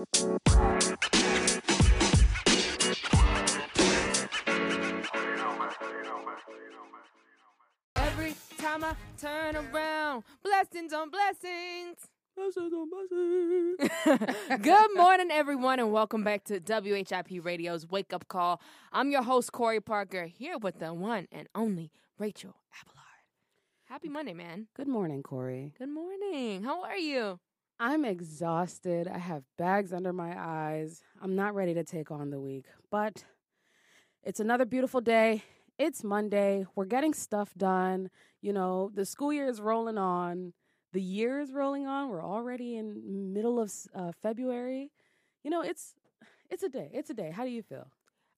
Every time I turn around, blessings on blessings. Good morning, everyone, and welcome back to WHIP Radio's Wake Up Call. I'm your host, Corey Parker, here with the one and only Rachel Abelard. Happy Monday, man. Good morning, Corey. Good morning. How are you? I'm exhausted. I have bags under my eyes. I'm not ready to take on the week, but it's another beautiful day. It's Monday. We're getting stuff done. You know, the school year is rolling on. The year is rolling on. We're already in middle of uh, February. You know, it's it's a day. It's a day. How do you feel?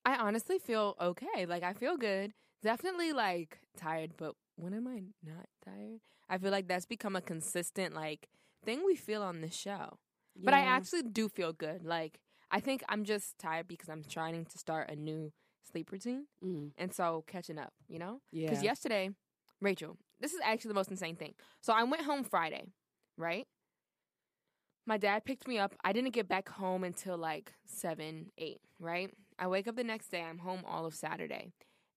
I honestly feel okay. Like, I feel good. Definitely, like, tired, but when am I not tired? I feel like that's become a consistent, like, thing we feel on this show. But I actually do feel good. Like, I think I'm just tired because I'm trying to start a new sleep routine. Mm, And so catching up, you know? yeah. Because yesterday, Rachel, this is actually the most insane thing. So I went home Friday, right? My dad picked me up. I didn't get back home until like 7, 8, right? I wake up the next day. I'm home all of Saturday.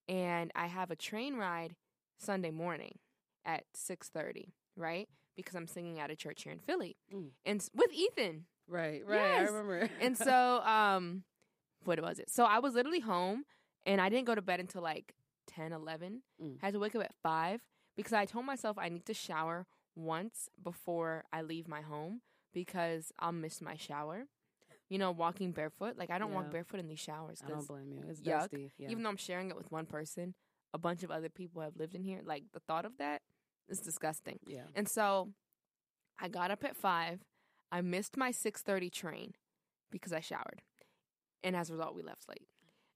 And I have a train ride Sunday morning at 6.30, right? Because I'm singing at a church here in Philly. Mm. And with Ethan. right, right. I remember. And so, um, what was it? So I was literally home and I didn't go to bed until like 10, 11. Mm. had to wake up at 5 because I told myself I need to shower once before I leave my home because I'll miss my shower. You know, walking barefoot. Like, I don't walk barefoot in these showers. I don't blame you. It's yuck. dusty. Yeah. Even though I'm sharing it with one person, a bunch of other people have lived in here. Like, the thought of that is disgusting. yeah. And so I got up at 5. I missed my 6:30 train because I showered. And as a result, we left late.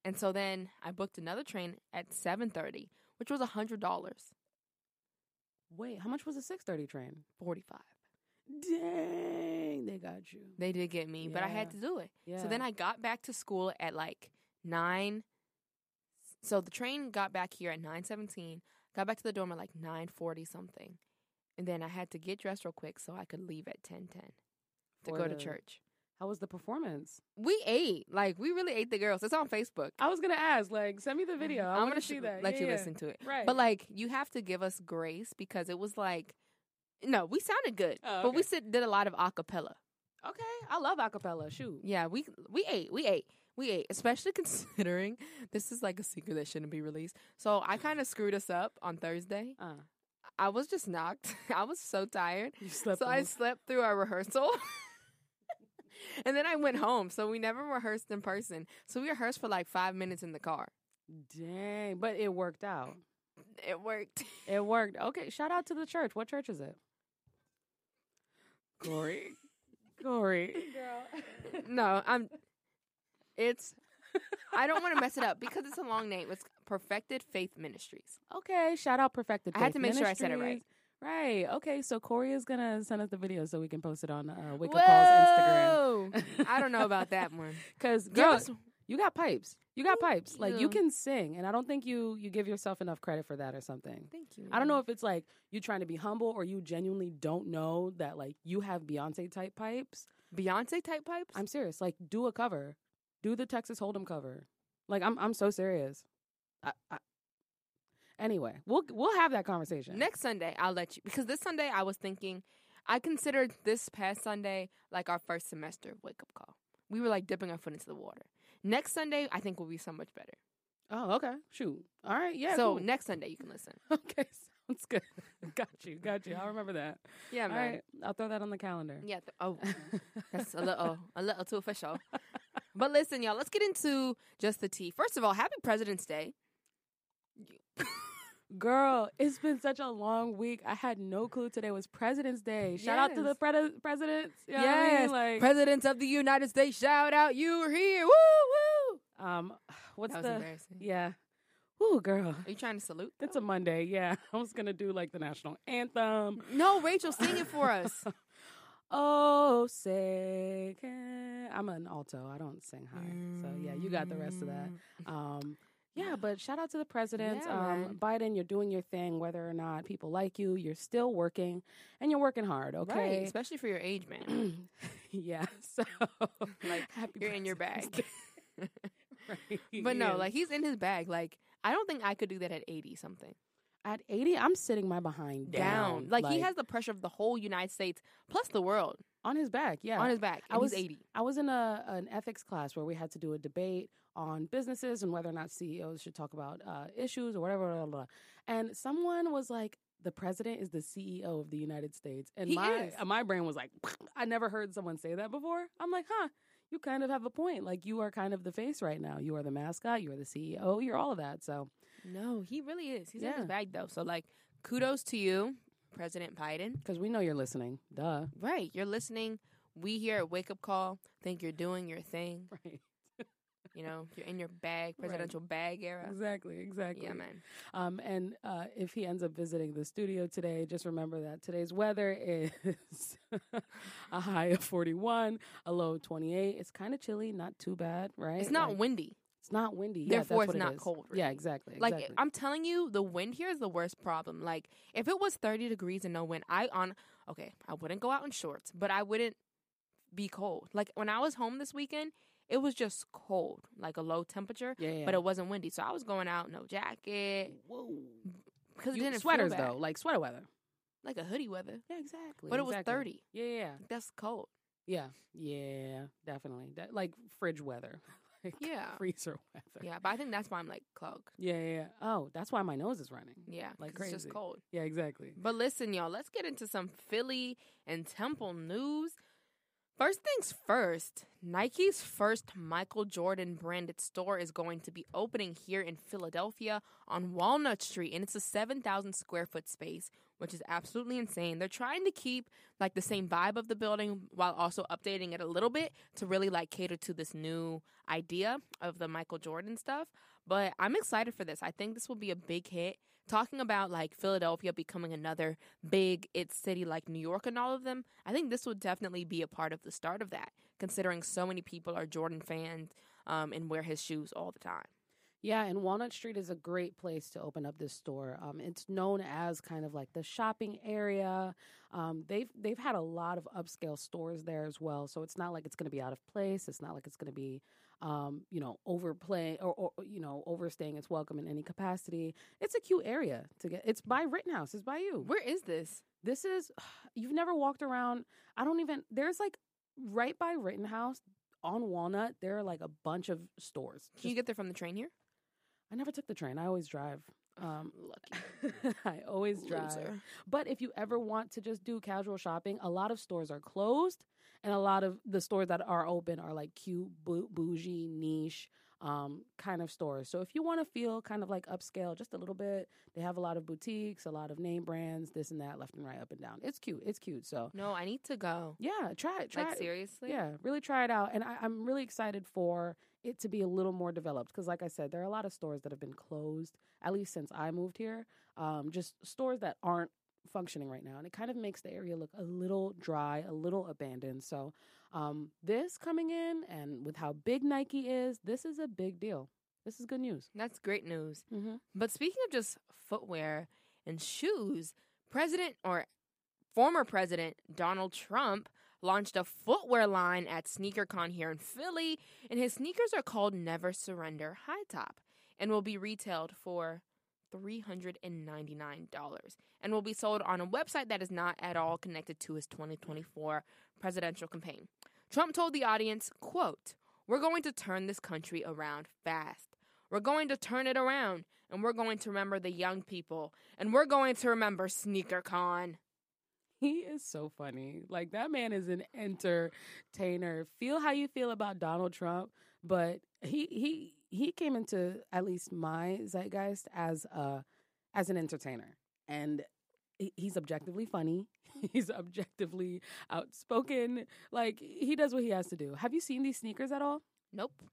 And so then I booked another train at 7:30, which was a $100. Wait, how much was the 6:30 train? 45. Dang, they got you. They did get me, but I had to do it. Yeah. So then I got back to school at like 9 So the train got back here at 9:17. Got back to the dorm at like 9:40 something. And then I had to get dressed real quick so I could leave at 10:10 to go to church. How was the performance? We ate. Like we really ate the girls. It's on Facebook. I was gonna ask, like, send me the mm-hmm. video. I I'm gonna to see sh- that. let Yeah, you yeah. listen to it. Right. But like you have to give us grace because it was like no, we sounded good. Oh, But we sit, did a lot of acapella. okay, I love acapella. Shoot. Yeah, we we ate. We ate. We ate, especially considering this is like a secret that shouldn't be released. So I kind of screwed us up on Thursday. Uh, I was just knocked. I was so tired. you slept. So I slept through our rehearsal. and then I went home. So we never rehearsed in person. So we rehearsed for like five minutes in the car. Dang, but it worked out. It worked. It worked. Okay, shout out to the church. What church is it? Corey. Corey. Girl. No, I'm. It's. I don't want to mess it up because it's a long name. It's Perfected Faith Ministries. Okay, shout out Perfected. I had to make sure I said it right. Right. Okay, so Corey is gonna send us the video so we can post it on uh, Wake Up Call's Instagram. I don't know about that one. Because girl, you got pipes. You got Thank pipes. Like you you. can sing, and I don't think you you give yourself enough credit for that or something. Thank you. I don't know if it's like you trying to be humble or you genuinely don't know that like you have Beyonce type pipes. Beyonce type pipes. I'm serious. Like do a cover, do the Texas Hold'em cover. Like I'm I'm so serious. I, I, anyway, we'll we'll have that conversation Next Sunday, I'll let you because this Sunday I was thinking, I considered this past Sunday like our first semester wake up call. We were like dipping our foot into the water. Next Sunday, I think will be so much better. Oh, okay. Shoot. All right. Yeah. so cool. next Sunday you can listen. okay, sounds good. got you. Got you. I'll remember that. Yeah, man. right. I'll throw that on the calendar. Yeah. Th- oh, that's a little a little too official. But listen, y'all, let's get into just the tea. First of all, happy President's Day. Girl, it's been such a long week. I had no clue today was President's Day. Shout out to the pre- presidents. You know what I mean? Yes, Like, Presidents of the United States, shout out, you are here. Woo woo. um, what's That was the? embarrassing. Yeah. Ooh, girl. Are you trying to salute? It's a Monday. Yeah, I was gonna do like the national anthem. No, Rachel, sing it for us. Oh, say can I'm an alto. I don't sing high. So yeah, you got the rest of that. Mm. Um, Yeah, but shout out to the president. Yeah, um. Biden, you're doing your thing, whether or not people like you. You're still working, and you're working hard. Right, Okay. especially for your age, man. yeah. So, Like, happy You're in your bag. Right, but no, like he's in his bag. Like I don't think I could do that at eighty something. At 80, I'm sitting my behind down. Like, he has the pressure of the whole United States plus the world on his back. Yeah. on his back. I was- he's eighty. I was in a an ethics class where we had to do a debate on businesses and whether or not CEOs should talk about uh, issues or whatever. Blah, blah, blah. And someone was like, "The president is the CEO of the United States," and He my uh, my brain was like, "I never heard someone say that before." I'm like, "Huh." You kind of have a point. Like you are kind of the face right now. You are the mascot. You are the CEO. You're all of that. So No, he really is. He's in his bag though. So like, kudos to you, President Biden. because we know you're listening. Duh. Right, you're listening. We here at Wake Up Call think you're doing your thing. Right. You know, you're in your bag, Right. presidential bag era. Exactly. Exactly. Yeah, man. Um, and uh, if he ends up visiting the studio today, just remember that today's weather is a high of 41, a low of 28. It's kind of chilly, not too bad, right? It's not Like, windy. It's not windy. Yeah, Therefore, that's it's what not it is. cold, Yeah, really. exactly. Like exactly. I'm telling you, the wind here is the worst problem. Like if it was 30 degrees and no wind, I on okay, I wouldn't go out in shorts, but I wouldn't be cold. Like when I was home this weekend, it was just cold, like a low temperature, yeah, yeah. but it wasn't windy. So I was going out no jacket Whoa. because it didn't sweaters though, like sweater weather. like a hoodie weather. Yeah, exactly. But it was 30. Yeah, yeah, yeah. That's cold. yeah, yeah, definitely. That, like fridge weather, like Yeah. freezer weather. Yeah, but I think that's why I'm like clogged. yeah, yeah, yeah. Oh, that's why my nose is running. Yeah, Like 'cause it's just cold. Yeah, exactly. But listen, y'all, let's get into some Philly and Temple news. First things first, Nike's first Michael Jordan branded store is going to be opening here in Philadelphia on Walnut Street, and it's a 7,000 square foot space, which is absolutely insane. They're trying to keep like the same vibe of the building while also updating it a little bit to really like cater to this new idea of the Michael Jordan stuff. But I'm excited for this. I think this will be a big hit. Talking about like Philadelphia becoming another big it city like New York and all of them, I think this would definitely be a part of the start of that, considering so many people are Jordan fans um, and wear his shoes all the time. Yeah, and Walnut Street is a great place to open up this store. Um, it's known as kind of like the shopping area. Um, they've they've had a lot of upscale stores there as well, so it's not like it's going to be out of place. It's not like it's going to be, um, you know, overplay or, or you know overstaying its welcome in any capacity. It's a cute area to get. It's by Rittenhouse. It's by you. Where is this? This is you've never walked around. I don't even. There's like right by Rittenhouse on Walnut. There are like a bunch of stores. Can you get there from the train here? I never took the train. I always drive. Um, Lucky I always drive. loser. But if you ever want to just do casual shopping, a lot of stores are closed, and a lot of the stores that are open are like cute, bou- bougie, niche um, kind of stores. So if you want to feel kind of like upscale just a little bit, they have a lot of boutiques, a lot of name brands, this and that, left and right, up and down. It's cute. It's cute. So No, I need to go. yeah, try it. Try Like it. seriously? Yeah, really try it out. And I, I'm really excited for it to be a little more developed because, like I said, there are a lot of stores that have been closed, at least since I moved here. Um, just stores that aren't functioning right now. And it kind of makes the area look a little dry, a little abandoned. So, um, this coming in and with how big Nike is, this is a big deal. This is good news. That's great news. Mm-hmm. But speaking of just footwear and shoes, President or former President Donald Trump launched a footwear line at SneakerCon here in Philly, and his sneakers are called Never Surrender High Top and will be retailed for $399 and will be sold on a website that is not at all connected to his 2024 presidential campaign. Trump told the audience, quote, "We're going to turn this country around fast. We're going to turn it around and we're going to remember the young people and we're going to remember SneakerCon." He is so funny. Like that man is an entertainer. Feel how you feel about Donald Trump, but he he he came into at least my zeitgeist as a as an entertainer, and he's objectively funny. He's objectively outspoken. Like he does what he has to do. Have you seen these sneakers at all? Nope.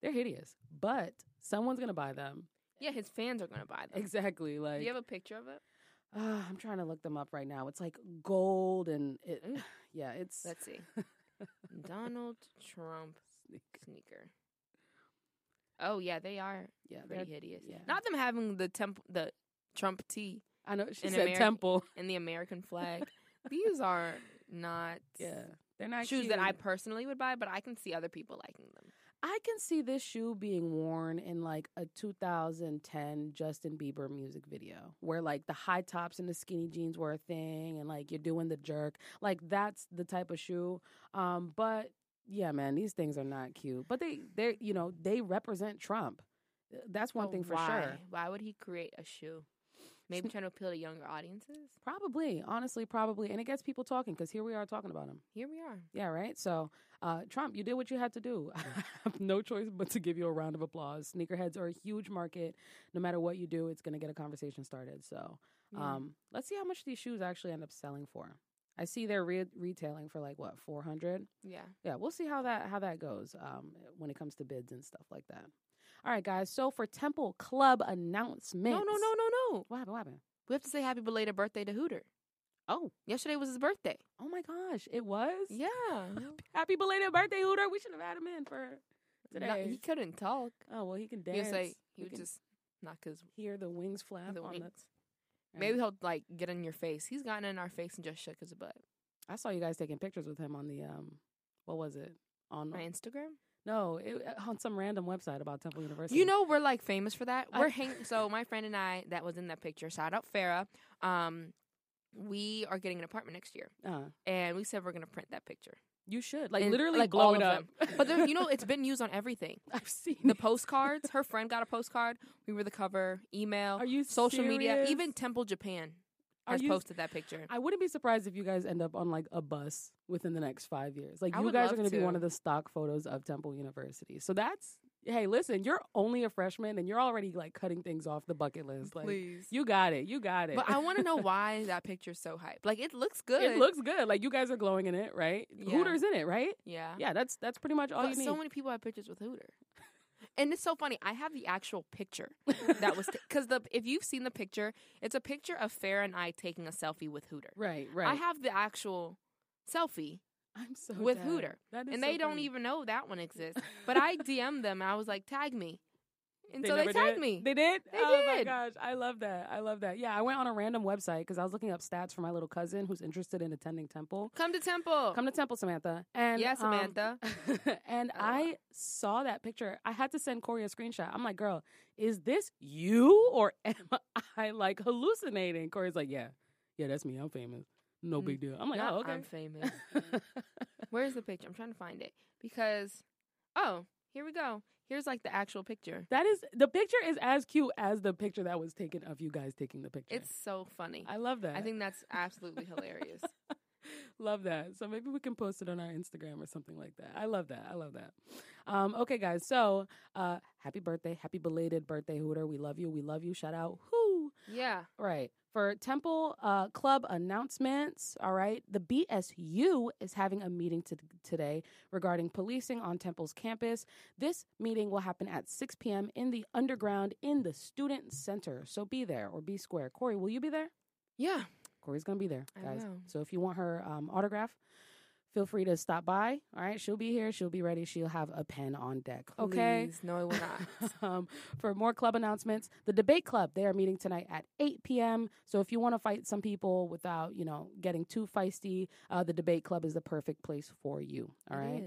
They're hideous, but someone's gonna buy them. Yeah, his fans are going to buy them. Exactly. Like Do you have a picture of it? Uh, I'm trying to look them up right now. It's like gold and it. Yeah, it's Let's see. Donald Trump sneak- sneaker. Oh yeah, they are Yeah, pretty hideous. yeah. Not them having the temp the Trump T I know she said Ameri- temple. and the American flag. These are not Yeah, they're not shoes that I personally would buy, but I can see other people liking them. I can see this shoe being worn in like a 2010 Justin Bieber music video where like the high tops and the skinny jeans were a thing and like you're doing the jerk. Like that's the type of shoe. Um but yeah, man, these things are not cute. But they they you know, they represent Trump. That's one But thing for why? sure. Why would he create a shoe? Maybe trying to appeal to younger audiences. Probably, honestly, probably. And it gets people talking because here we are talking about him. Here we are. Yeah, right. So, uh, Trump, you did what you had to do. I have no choice but to give you a round of applause. Sneakerheads are a huge market. No matter what you do, it's going to get a conversation started. So, Yeah. um, let's see how much these shoes actually end up selling for. I see they're re- retailing for like what four hundred. yeah. Yeah, we'll see how that how that goes um, when it comes to bids and stuff like that. All right, guys. So for Temple Club announcements, No, no, no, no, no. What happened? What happened? We have to say happy belated birthday to Hooter. Oh, Yesterday was his birthday. oh my gosh, it was. Yeah. Happy belated birthday, Hooter. We should have had him in for today. Not- he couldn't talk. Oh well, he can He dance. was like he We would can just knock his hear the wings flap the on wings. the. Maybe he'll like get in your face. He's gotten in our face and just shook his butt. I saw you guys taking pictures with him on the um, what was it on? My Instagram. No, it, on some random website about Temple University. You know we're like famous for that. We're hang- so my friend and I that was in that picture. Shout out Farah. Um, we are getting an apartment next year, uh, and we said we're gonna print that picture. you should like And, literally like, blow it up. But there, you know, it's been used on everything. I've seen The postcards. Her friend got a postcard. We were the cover. Email. Are you social media. Even Temple Japan Are has you- posted that picture. I wouldn't be surprised if you guys end up on like a bus within the next five years. Like I you guys are going to be one of the stock photos of Temple University. So that's hey, listen, you're only a freshman and you're already like cutting things off the bucket list. Like Please. you got it, you got it. But I want to know why that picture's so hype. Like it looks good. It looks good. Like you guys are glowing in it, right? Yeah. Hooters in it, right? Yeah. Yeah, that's that's pretty much all but you need. so many people have pictures with Hooter. And it's so funny. I have the actual picture that was because the if you've seen the picture, it's a picture of Farah and I taking a selfie with Hooter. right, right. I have the actual selfie, I'm so with down. Hooter. That is and so they don't even know that one exists. But I DM'd them. I was like, "Tag me," and so they tagged did? me. They did. They oh my gosh, I love that. I love that. Yeah, I went on a random website because I was looking up stats for my little cousin who's interested in attending Temple. Come to Temple. Come to Temple, Samantha. And Yeah, um, Samantha. and I I saw that picture. I had to send Corey a screenshot. I'm like, girl, is this you or am I like hallucinating? Corey's like, yeah, yeah, that's me. I'm famous. No Mm. big deal. I'm like, Not oh, okay. I'm famous. Where's the picture? I'm trying to find it because oh, here we go. Here's like the actual picture. that is the picture is as cute as the picture that was taken of you guys taking the picture. It's so funny. I love that. I think that's absolutely hilarious. love that. So maybe we can post it on our Instagram or something like that. I love that. I love that. Um, okay, guys. So uh, happy birthday, happy belated birthday, Hooter. We love you. We love you. Shout out. Whoo! Yeah. Right. For Temple uh, Club announcements, all right, the BSU is having a meeting to- today regarding policing on Temple's campus. This meeting will happen at 6 p.m. in the underground in the Student Center. So be there or be square. Corey, will you be there? Yeah. Corey's going to be there, I guys. will. So if you want her um, autograph, feel free to stop by. All right. She'll be here. She'll be ready. She'll have a pen on deck. Okay. Please. No, I will not. um, for more club announcements, the debate club they are meeting tonight at 8 p.m. So if you want to fight some people without you know getting too feisty, uh, the debate club is the perfect place for you. All It right,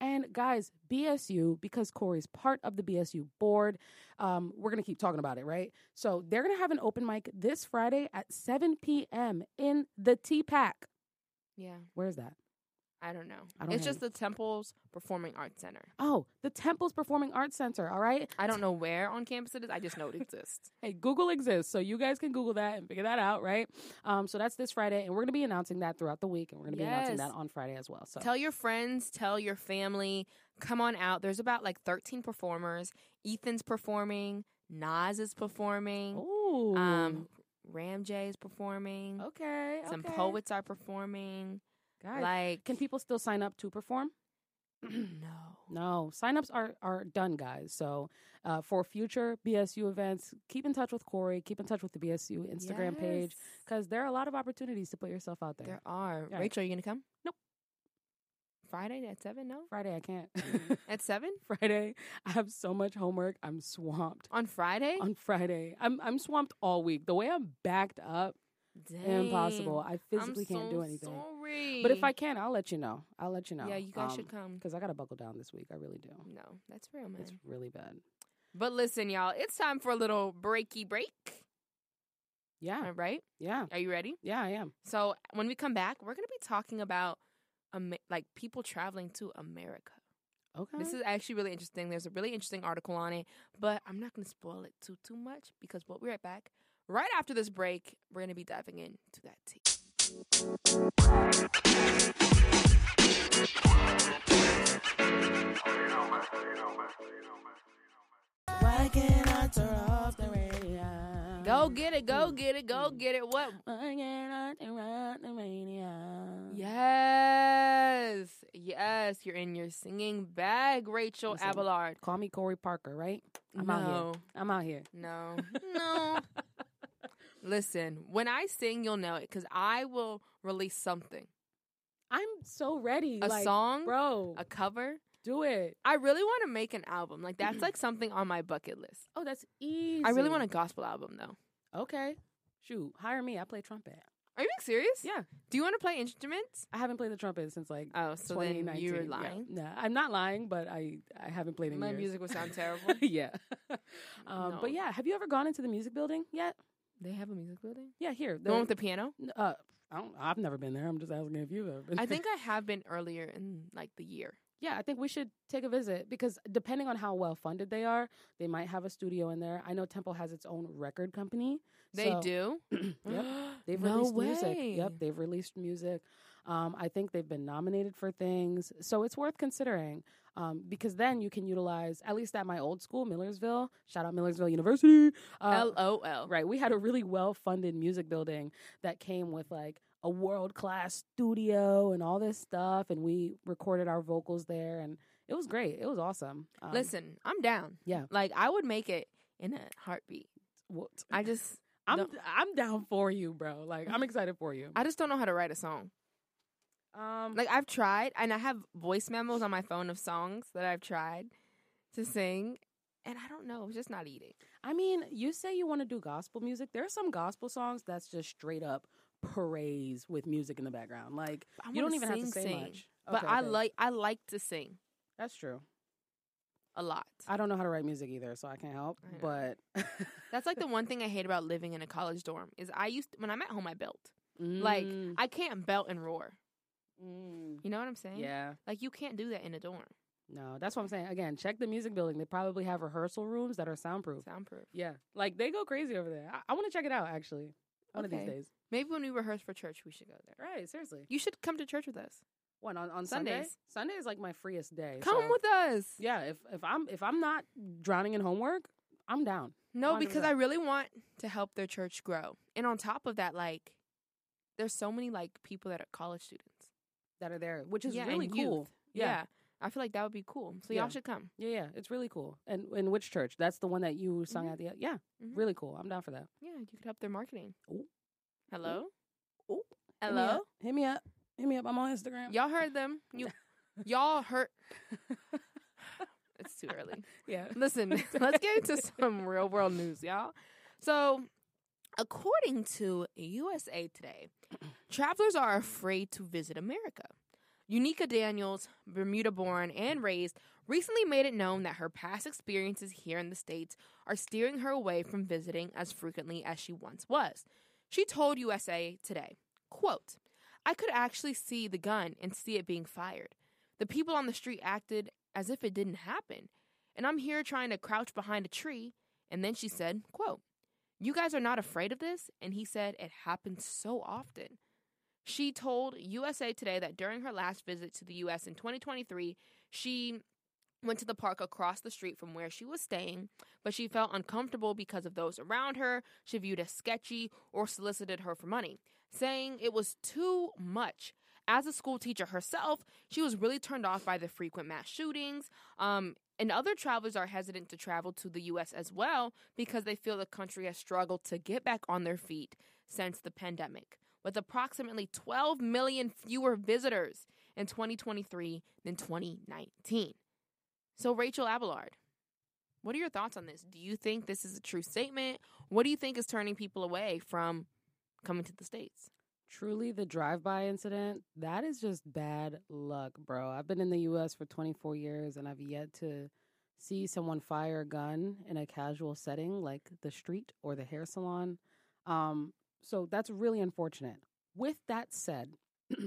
And guys, BSU because Corey's part of the BSU board, um, we're gonna keep talking about it, right? So they're gonna have an open mic this Friday at 7 p.m. in the T Yeah. Where's that? I don't know. I don't it's just the Temple's Performing Arts Center. Oh, the Temple's Performing Arts Center. All right. I don't know where on campus it is. I just know it exists. Hey, Google exists, so you guys can Google that and figure that out, right? Um, so that's this Friday, and we're gonna be announcing that throughout the week, and we're gonna be announcing that on Friday as well. So Tell your friends, tell your family, come on out. There's about like 13 performers. Ethan's performing, Nas is performing, Ooh. um, Ram J is performing, okay. some okay. poets are performing. Guys, Like, can people still sign up to perform? no. No, signups are are done, guys. So uh, for future BSU events, keep in touch with Corey. Keep in touch with the BSU Instagram page because there are a lot of opportunities to put yourself out there. There are. Rachel, are you going to come? Nope. Friday at seven? No, Friday I can't. Mm-hmm. at seven Friday I have so much homework. I'm swamped. on Friday. On Friday, I'm I'm swamped all week. The way I'm backed up, impossible. I physically I'm can't so do anything. Sorry. But if I can, I'll let you know. I'll let you know. yeah, you guys should um, come. because I gotta buckle down this week. I really do. No, that's real, man. It's really bad. But listen, y'all, it's time for a little breaky break. Yeah, All right? yeah, Are you ready? yeah. I am. So when we come back, we're gonna be talking about like people traveling to America. Okay. This is actually really interesting. There's a really interesting article on it, but I'm not going to spoil it too too much because we'll be right back. Right after this break, we're going to be diving into that tea. Why can't I turn off the radio? Go get it, go get it, go get it. What? Why can't I turn off the radio? Yes, yes, you're in your singing bag, Rachel Listen. Abelard. Call me Corey Parker, right? I'm out here. no, I'm out here. no, no. Listen, when I sing, you'll know it because I will release something. I'm so ready. A like, song, bro. a cover. Do it. I really want to make an album. Like that's like something on my bucket list. Oh, that's easy. I really want a gospel album though. Okay. Shoot, hire me. I play trumpet. Are you being serious? Yeah. Do you want to play instruments? I haven't played the trumpet since like Oh, so then 2019. you're Yeah. lying. Nah, I'm not lying, but I I haven't played in My years. music would sound terrible. yeah. um, No. But yeah, have you ever gone into the music building yet? They have a music building. Yeah, here. The one with the piano. uh, I don't, I've never been there. I'm just asking if you've ever been. I think I have been earlier in like the year. Yeah, I think we should take a visit because depending on how well funded they are, they might have a studio in there. I know Temple has its own record company. They so- do. Yep. They've no released way. music. Yep, they've released music. Um, I think they've been nominated for things, so it's worth considering. Um, because then you can utilize, at least at my old school, Millersville. Shout out Millersville University. Uh, L O L. Right, we had a really well funded music building that came with like a world class studio and all this stuff, and we recorded our vocals there, and it was great. It was awesome. Um, Listen, I'm down. Yeah. Like I would make it in a heartbeat. what- I just I'm don't- I'm down for you, bro. Like I'm excited for you. I just don't know how to write a song. Um, Like I've tried, and I have voice memos on my phone of songs that I've tried to sing, and I don't know. It's just not eating. I mean, you say you want to do gospel music. There are some gospel songs that's just straight up praise with music in the background. Like I you don't even have to sing, say sing. much. But Okay, I okay. like I like to sing that's true. a lot. I don't know how to write music either, so I can't help. I. But That's like the one thing I hate about living in a college dorm is I used when I'm at home I belt. Like Mm, I can't belt and roar. mm, You know what I'm saying? yeah. Like you can't do that in a dorm. No, that's what I'm saying. Again, check the music building. They probably have rehearsal rooms that are soundproof. Soundproof. Yeah, like they go crazy over there. I, I want to check it out actually. One of these days. Maybe when we rehearse for church, we should go there. Right, seriously. You should come to church with us. What on on Sundays. Sunday is like my freest day. Come so- with us. Yeah, if if I'm if I'm not drowning in homework, I'm down. No, because 100%. I really want to help their church grow. And on top of that, like, there's so many like people that are college students. that are there, which is Yeah, really cool. youth. Yeah. Yeah. I feel like that would be cool. So Yeah. y'all should come. yeah, yeah, it's really cool. And in which church? That's the one that you sung Mhm. at the yeah, Mhm. really cool. I'm down for that. Yeah, you could help their marketing. Ooh. Hello? Ooh. Hello? Hit me up. Hit me up. I'm on Instagram. Y'all heard them. You y'all heard it's too early. yeah. Listen, let's get into some real world news, y'all. So, according to USA Today, travelers are afraid to visit America. Unica Daniels, Bermuda born and raised, recently made it known that her past experiences here in the States are steering her away from visiting as frequently as she once was. She told USA Today, quote, I could actually see the gun and see it being fired. The people on the street acted as if it didn't happen and I'm here trying to crouch behind a tree. And then she said, quote, You guys are not afraid of this? And he said, It happens so often. She told USA Today that during her last visit to the US in 2023, she went to the park across the street from where she was staying, but she felt uncomfortable because of those around her she viewed as sketchy or solicited her for money, saying it was too much. As a school teacher herself, she was really turned off by the frequent mass shootings. Um, and other travelers are hesitant to travel to the U.S. as well because they feel the country has struggled to get back on their feet since the pandemic. With approximately 12 million fewer visitors in 2023 than 2019. So, Rachel Abelard, what are your thoughts on this? Do you think this is a true statement? What do you think is turning people away from coming to the States? Truly, the drive by incident, that is just bad luck, bro. I've been in the US for 24 years and I've yet to see someone fire a gun in a casual setting like the street or the hair salon. Um, so that's really unfortunate. With that said,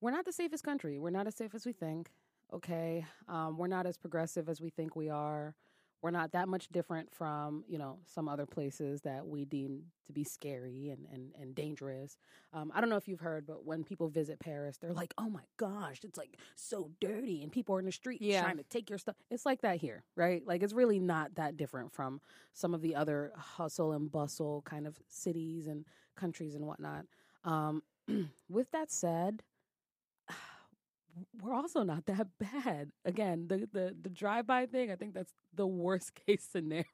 we're not the safest country. We're not as safe as we think. Okay. Um, we're not as progressive as we think we are we're not that much different from you know some other places that we deem to be scary and and, and dangerous. Um, i don't know if you've heard but when people visit paris they're like oh my gosh it's like so dirty and people are in the street yeah. trying to take your stuff. It's like that here right? Like it's really not that different from some of the other hustle and bustle kind of cities and countries and whatnot. Um, with that said we're also not that bad. Again, the the the drive by thing, I think that's the worst case scenario.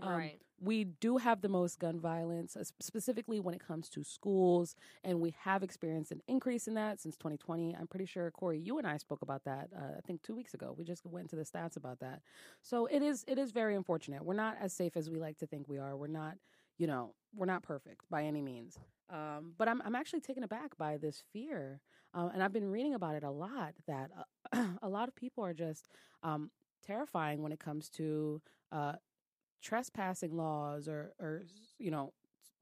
Um, right. We do have the most gun violence, specifically when it comes to schools, and we have experienced an increase in that since 2020. I'm pretty sure Corey, you and I spoke about that. Uh, I think two weeks ago. We just went into the stats about that. So it is it is very unfortunate. We're not as safe as we like to think we are. We're not, you know, we're not perfect by any means. Um, but I'm I'm actually taken aback by this fear um, and I've been reading about it a lot that uh, a lot of people are just um, terrifying when it comes to uh, trespassing laws or, or you know,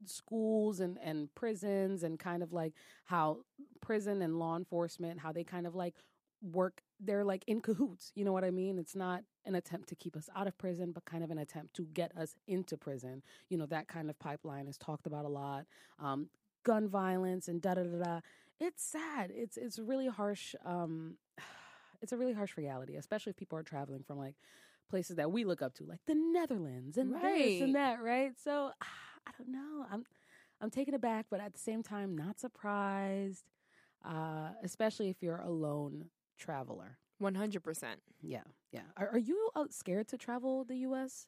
schools and, and prisons and kind of like how prison and law enforcement, how they kind of like work, they're like in cahoots. You know what I mean? It's not an attempt to keep us out of prison, but kind of an attempt to get us into prison. You know, that kind of pipeline is talked about a lot. Um, gun violence and da da da da it's sad. It's it's really harsh. Um, it's a really harsh reality, especially if people are traveling from like places that we look up to, like the Netherlands and right. this and that, right? So I don't know. I'm I'm taken aback, but at the same time, not surprised. Uh, especially if you're a lone traveler. One hundred percent. Yeah, yeah. Are, are you uh, scared to travel the U.S.?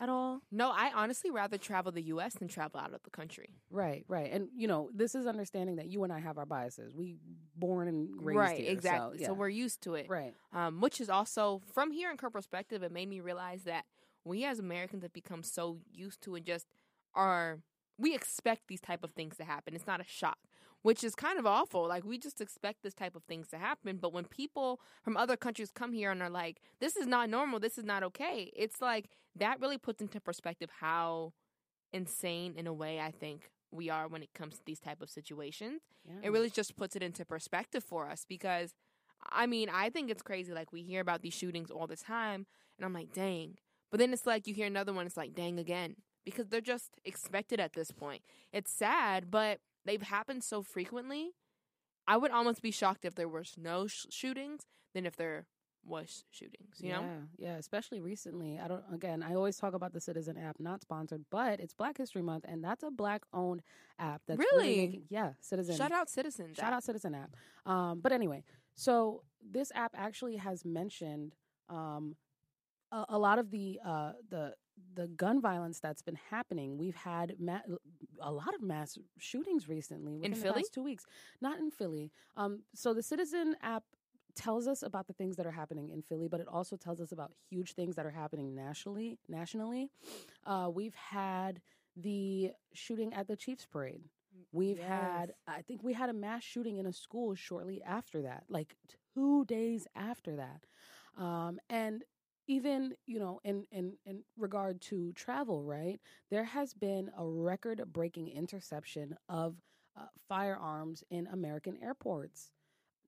At all? No, I honestly rather travel the U.S. than travel out of the country. Right, right, and you know this is understanding that you and I have our biases. We born and raised right, here, exactly. So, yeah. so, we're used to it, right? Um, which is also from here in her perspective, it made me realize that we as Americans have become so used to and just are we expect these type of things to happen. It's not a shock which is kind of awful. Like we just expect this type of things to happen, but when people from other countries come here and are like, "This is not normal. This is not okay," it's like that really puts into perspective how insane, in a way, I think we are when it comes to these type of situations. Yeah. It really just puts it into perspective for us because, I mean, I think it's crazy. Like we hear about these shootings all the time, and I'm like, dang. But then it's like you hear another one, it's like, dang again because they're just expected at this point. It's sad, but they've happened so frequently. I would almost be shocked if there was no sh- shootings than if there was shootings. You yeah, know? yeah. Especially recently. I don't. Again, I always talk about the Citizen app, not sponsored, but it's Black History Month, and that's a black-owned app. That's really, really making, yeah, Citizen. Shout out Citizen. Shout out Citizen app. Um, but anyway, so this app actually has mentioned um, a, a lot of the uh, the the gun violence that's been happening. We've had ma- a lot of mass shootings recently in Philly. two weeks, not in Philly. Um, so the Citizen app tells us about the things that are happening in Philly, but it also tells us about huge things that are happening nationally. Nationally, uh, we've had the shooting at the Chiefs Parade. We've yes. had, I think we had a mass shooting in a school shortly after that, like two days after that. Um, and even you know in in in regard to travel right there has been a record breaking interception of uh, firearms in american airports.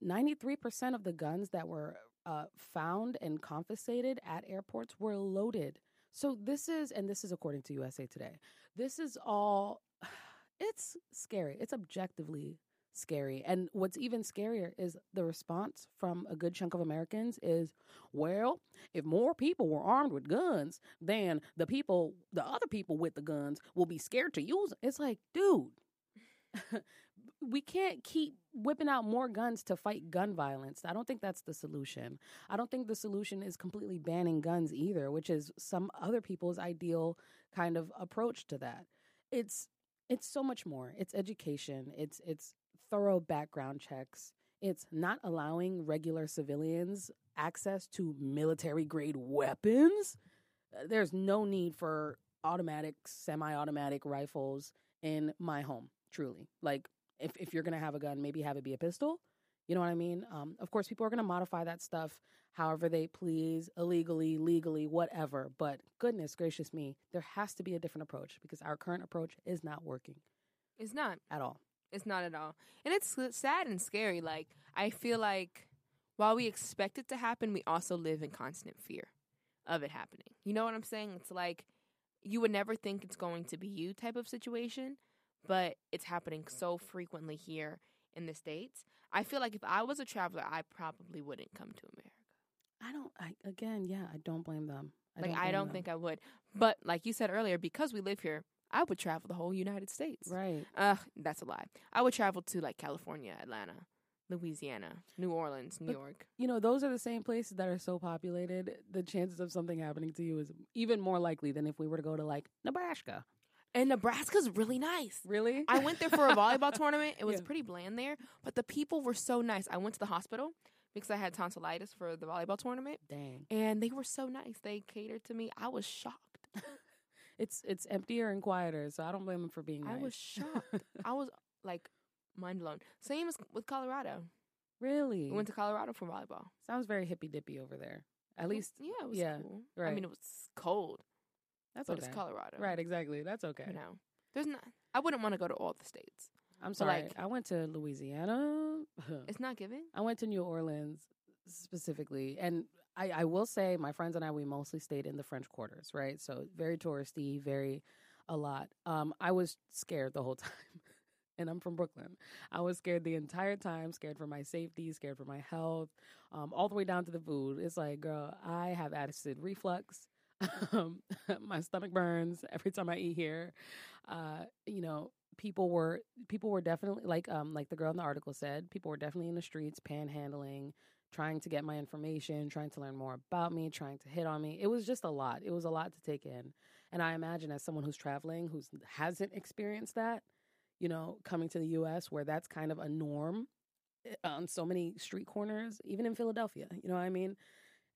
93% of the guns that were uh, found and confiscated at airports were loaded. So this is and this is according to usa today this is all it's scary. It's objectively scary. And what's even scarier is the response from a good chunk of Americans is, well, if more people were armed with guns, then the people, the other people with the guns will be scared to use. It's like, dude, we can't keep whipping out more guns to fight gun violence. I don't think that's the solution. I don't think the solution is completely banning guns either, which is some other people's ideal kind of approach to that. It's it's so much more. It's education. It's it's thorough background checks. It's not allowing regular civilians access to military grade weapons. Uh, There's no need for automatic, semi automatic rifles in my home, truly. Like, if, if you're going to have a gun, maybe have it be a pistol. You know what I mean? Um, of course, people are going to modify that stuff however they please, illegally, legally, whatever. But goodness gracious me, there has to be a different approach because our current approach is not working It's not. at all. It's not at all. And it's sad and scary. Like, I feel like while we expect it to happen, we also live in constant fear of it happening. You know what I'm saying? It's like you would never think it's going to be you type of situation, but it's happening so frequently here in the States. I feel like if I was a traveler, I probably wouldn't come to America. I don't, I, again, yeah, I don't blame them. like, I don't them. think I would. But like you said earlier, because we live here, I would travel the whole United States. Right. Uh, that's a lie. I would travel to like California, Atlanta, Louisiana, New Orleans, New But- York. You know, those are the same places that are so populated. The chances of something happening to you is even more likely than if we were to go to like Nebraska. And Nebraska's really nice. Really? I went there for a volleyball tournament. It was Yeah. pretty bland there, but the people were so nice. I went to the hospital because I had tonsillitis for the volleyball tournament, Dang. and they were so nice. They catered to me. I was shocked. It's it's emptier and quieter, so I don't blame them for being nice. I was shocked. I was like mind blown. Same as with Colorado. really? We went to Colorado for volleyball. Sounds very hippy dippy over there. At least yeah, it was yeah, cool. I mean, it was cold, that's but okay. it's Colorado. Right, exactly. That's okay. You know, there's not. I wouldn't want to go to all the states. I'm sorry. like- I went to Louisiana. It's not giving. I went to New Orleans specifically, and I, I will say my friends and I we mostly stayed in the French quarters, right? So very touristy, very a lot. Um, I was scared the whole time, and I'm from Brooklyn. I was scared the entire time, scared for my safety, scared for my health, um, all the way down to the food. It's like, girl, I have acid reflux. Um, my stomach burns every time I eat here. Uh, you know, people were people were definitely like um like the girl in the article said, people were definitely in the streets panhandling, trying to get my information, trying to learn more about me, trying to hit on me. It was just a lot. It was a lot to take in. And I imagine as someone who's traveling who hasn't experienced that, you know, coming to the US where that's kind of a norm eh, on so many street corners, even in Philadelphia, you know what I mean?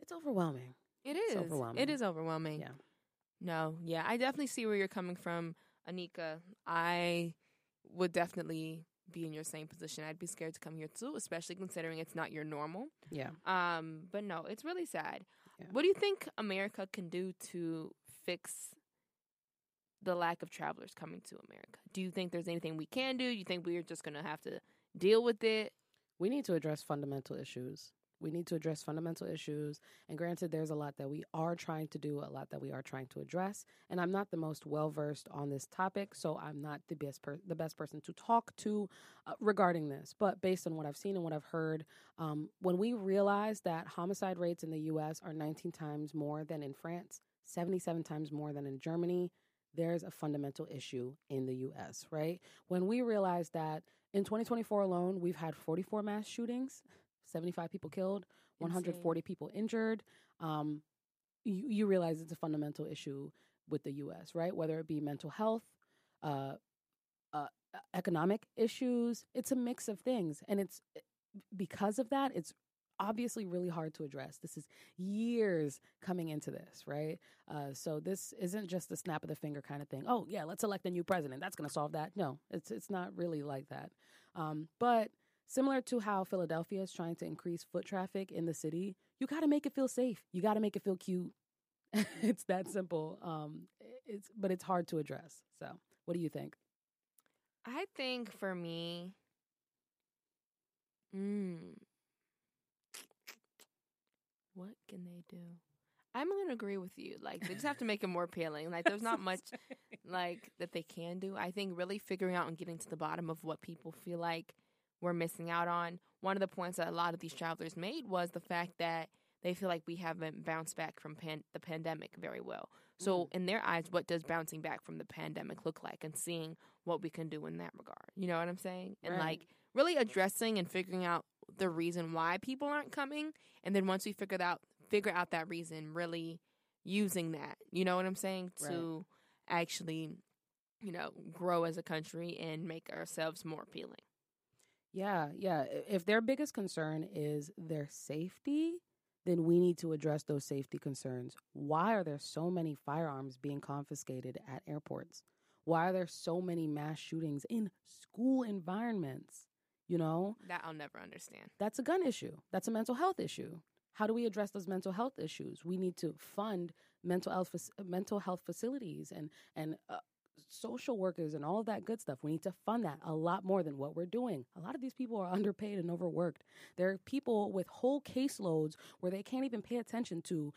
It's overwhelming. It is. overwhelming. It is overwhelming. Yeah. No, yeah, I definitely see where you're coming from, Anika. I would definitely be in your same position. I'd be scared to come here too, especially considering it's not your normal. Yeah. Um, but no, it's really sad. Yeah. What do you think America can do to fix the lack of travelers coming to America? Do you think there's anything we can do? You think we're just gonna have to deal with it? we need to address fundamental issues. We need to address fundamental issues. And granted, there's a lot that we are trying to do, a lot that we are trying to address. And I'm not the most well versed on this topic, so I'm not the best per- the best person to talk to uh, regarding this. But based on what I've seen and what I've heard, um, when we realize that homicide rates in the U.S. are 19 times more than in France, 77 times more than in Germany, there's a fundamental issue in the US, right? When we realize that in 2024 alone, we've had 44 mass shootings, 75 people killed, 140 people injured, um, you, you realize it's a fundamental issue with the US, right? Whether it be mental health, uh, uh, economic issues, it's a mix of things. And it's because of that, it's obviously really hard to address. This is years coming into this, right? Uh, so this isn't just a snap of the finger kind of thing. Oh yeah, let's elect a new president. That's going to solve that. No, it's it's not really like that. Um, but similar to how Philadelphia is trying to increase foot traffic in the city, you got to make it feel safe. You got to make it feel cute. it's that simple. Um, it's but it's hard to address. So, what do you think? I think for me, mm, what can they do? I'm gonna agree with you. Like they just have to make it more appealing. Like there's not much like that they can do. I think really figuring out and getting to the bottom of what people feel like we're missing out on. One of the points that a lot of these travelers made was the fact that they feel like we haven't bounced back from pan- the pandemic very well. So mm. in their eyes, what does bouncing back from the pandemic look like, and seeing what we can do in that regard. You know what I'm saying? And Right. like really addressing and figuring out the reason why people aren't coming, and then once we figure out figure out that reason, really using that. You know what I'm saying? Right. To actually, you know, grow as a country and make ourselves more appealing. Yeah, yeah. If their biggest concern is their safety, then we need to address those safety concerns. Why are there so many firearms being confiscated at airports? Why are there so many mass shootings in school environments? You know, That I'll never understand. that's a gun issue. That's a mental health issue. How do we address those mental health issues? We need to fund mental health mental health facilities and and uh, social workers and all of that good stuff. We need to fund that a lot more than what we're doing. A lot of these people are underpaid and overworked. There are people with whole caseloads where they can't even pay attention to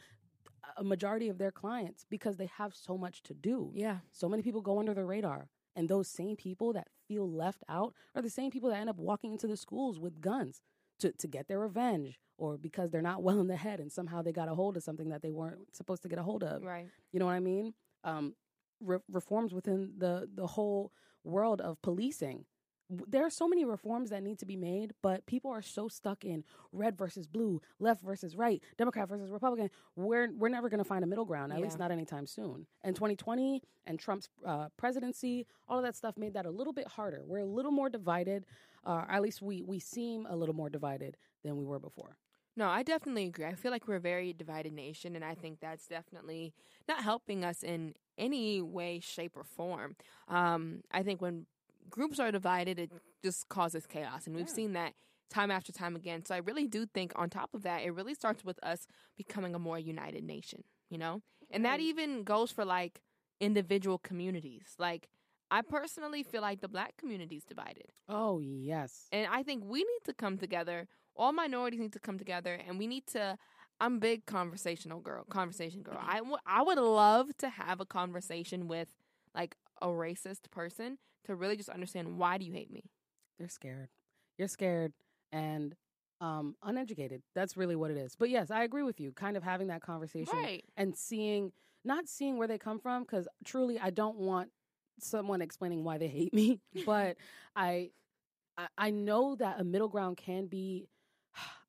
a majority of their clients because they have so much to do. Yeah. So many people go under the radar. And those same people that feel left out are the same people that end up walking into the schools with guns to, to get their revenge or because they're not well in the head and somehow they got a hold of something that they weren't supposed to get a hold of. Right. You know what I mean? Um, re- reforms within the, the whole world of policing. There are so many reforms that need to be made, but people are so stuck in red versus blue, left versus right, Democrat versus Republican. We're we're never going to find a middle ground, at least not anytime soon. And 2020 and Trump's uh, presidency, all of that stuff made that a little bit harder. We're a little more divided, uh, at least we we seem a little more divided than we were before. No, I definitely agree. I feel like we're a very divided nation, and I think that's definitely not helping us in any way, shape, or form. Um, I think when groups are divided, it just causes chaos, and we've Yeah. seen that time after time again. So I really do think, on top of that, it really starts with us becoming a more united nation, you know? And that even goes for like individual communities. Like, I personally feel like the black community is divided. Oh yes, And I think we need to come together. All minorities need to come together, and we need to. I'm big conversational girl, conversation girl. I w- I would love to have a conversation with like a racist person to really just understand why do you hate me? they're scared. You're scared and um, uneducated. That's really what it is. But yes, I agree with you. Kind of having that conversation Right. and seeing, not seeing where they come from, because truly, I don't want someone explaining why they hate me. But I, I, I know that a middle ground can be.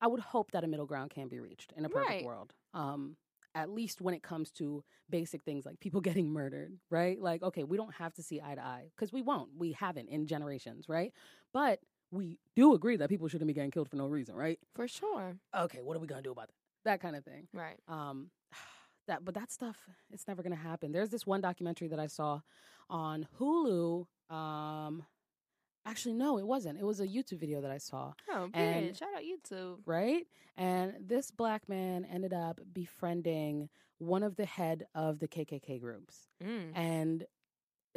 I would hope that a middle ground can be reached in a perfect Right. world. Um, at least when it comes to basic things like people getting murdered, right? Like, okay, we don't have to see eye to eye because we won't. We haven't in generations, right? But we do agree that people shouldn't be getting killed for no reason, right? For sure. Okay, what are we gonna do about that? That kind of thing. Right. Um, that, but that stuff, it's never gonna happen. There's this one documentary that I saw on Hulu. Um, actually, no, it wasn't. It was a YouTube video that I saw Oh, And-. Shout out YouTube. right? And this black man ended up befriending one of the head of the KKK groups, Mm. and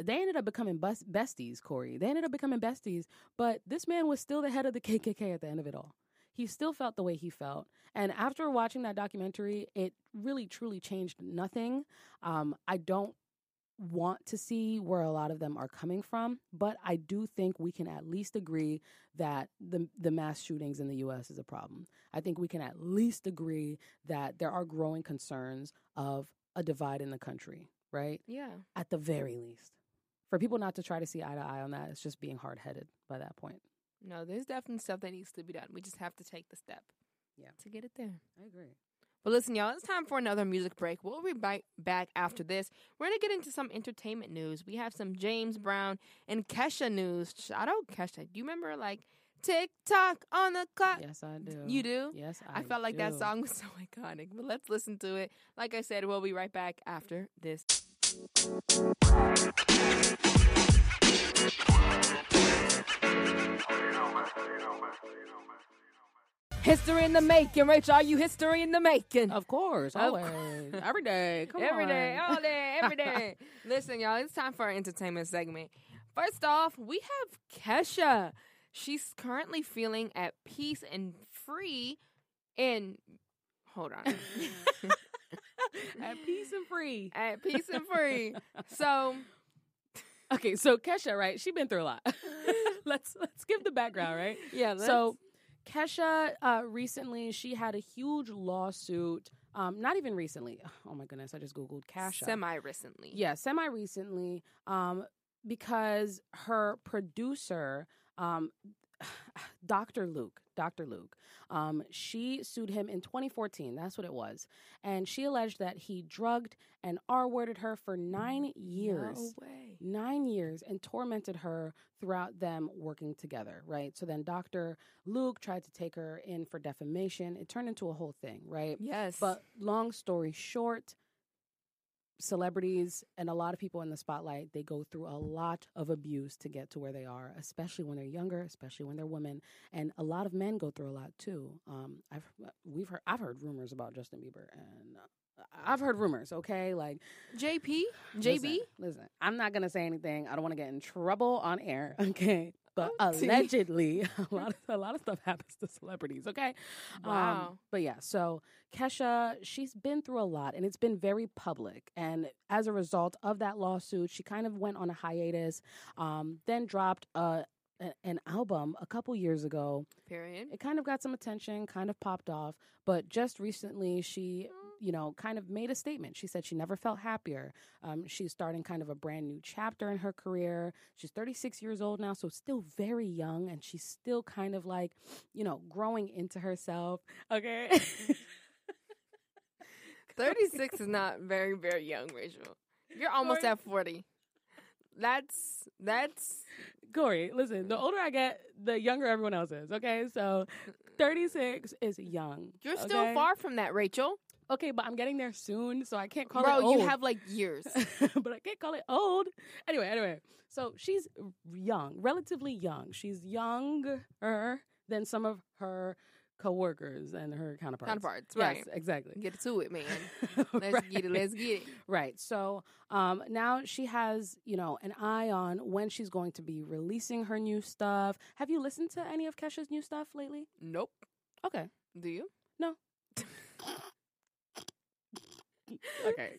they ended up becoming bus- besties. Corey, they ended up becoming besties, but this man was still the head of the KKK at the end of it all. He still felt the way he felt, and after watching that documentary, it really truly changed nothing. Um, I don't want to see where a lot of them are coming from, but I do think we can at least agree that the the mass shootings in the US is a problem. I think we can at least agree that there are growing concerns of a divide in the country, right? Yeah. At the very least. For people not to try to see eye to eye on that, it's just being hard-headed by that point. No, there's definitely stuff that needs to be done. We just have to take the step. Yeah. To get it there. I agree. But listen, y'all, it's time for another music break. We'll be back, back after this. We're going to get into some entertainment news. We have some James Brown and Kesha news. Shout out Kesha. Do you remember, like, Tick Tock on the clock? Yes, I do. You do? Yes, I, I, felt like that song was so iconic. But let's listen to it. Like I said, we'll be right back after this. History in the making, Rachel. Are you history in the making? Of course, Of always, every day. Come Every on, day, all day, every day. Listen, y'all, it's time for our entertainment segment. First off, we have Kesha. She's currently feeling at peace and free And Hold on. At peace and free. at peace and free. So, Okay, so Kesha, right? She's been through a lot. let's let's give the background, right? yeah, let's, So Kesha uh, recently she had a huge lawsuit. Um, not even recently. Oh my goodness, I just googled Kesha. semi recently. yeah, semi recently. Um, because her producer, um, Dr. Luke, Dr. Luke, Um, she sued him in 2014. That's what it was. And she alleged that he drugged and R worded her for nine years. No way. Nine years and tormented her throughout them working together, right? So then Dr. Luke tried to take her in for defamation. It turned into a whole thing, right? Yes. But long story short, celebrities and a lot of people in the spotlight, they go through a lot of abuse to get to where they are, especially when they're younger, especially when they're women, and a lot of men go through a lot too. Um, I've we've heard I've heard rumors about Justin Bieber, and uh, I've heard rumors. Okay, like JP, JB. Listen, listen, I'm not gonna say anything. I don't want to get in trouble on air. Okay. But Auntie. allegedly, a lot of a lot of stuff happens to celebrities. Okay, um, Wow. but yeah, so Kesha, she's been through a lot and it's been very public. And as a result of that lawsuit, she kind of went on a hiatus, um, then dropped a, a- an album a couple years ago. Period. It kind of got some attention, kind of popped off. But just recently, she, you know, kind of made a statement. She said she never felt happier. Um, she's starting kind of a brand new chapter in her career. She's 36 years old now, so still very young, and she's still kind of like, you know, growing into herself. Okay. 36 is not very, very young, Rachel. You're almost at 40. That's, that's, Corey, listen, the older I get, the younger everyone else is. Okay. So 36 is young. you're still far from that, Rachel. Okay, but I'm getting there soon, so I can't call Bro, it old. Bro, you have like years. but I can't call it old. Anyway, anyway. So she's young, relatively young. She's younger than some of her coworkers and her counterparts. Counterparts, right. Yes, right. exactly. Get to it, man. Let's get it. Let's get it. Right. So um, now she has, you know, an eye on when she's going to be releasing her new stuff. Have you listened to any of Kesha's new stuff lately? Nope. Okay. Do you? Okay.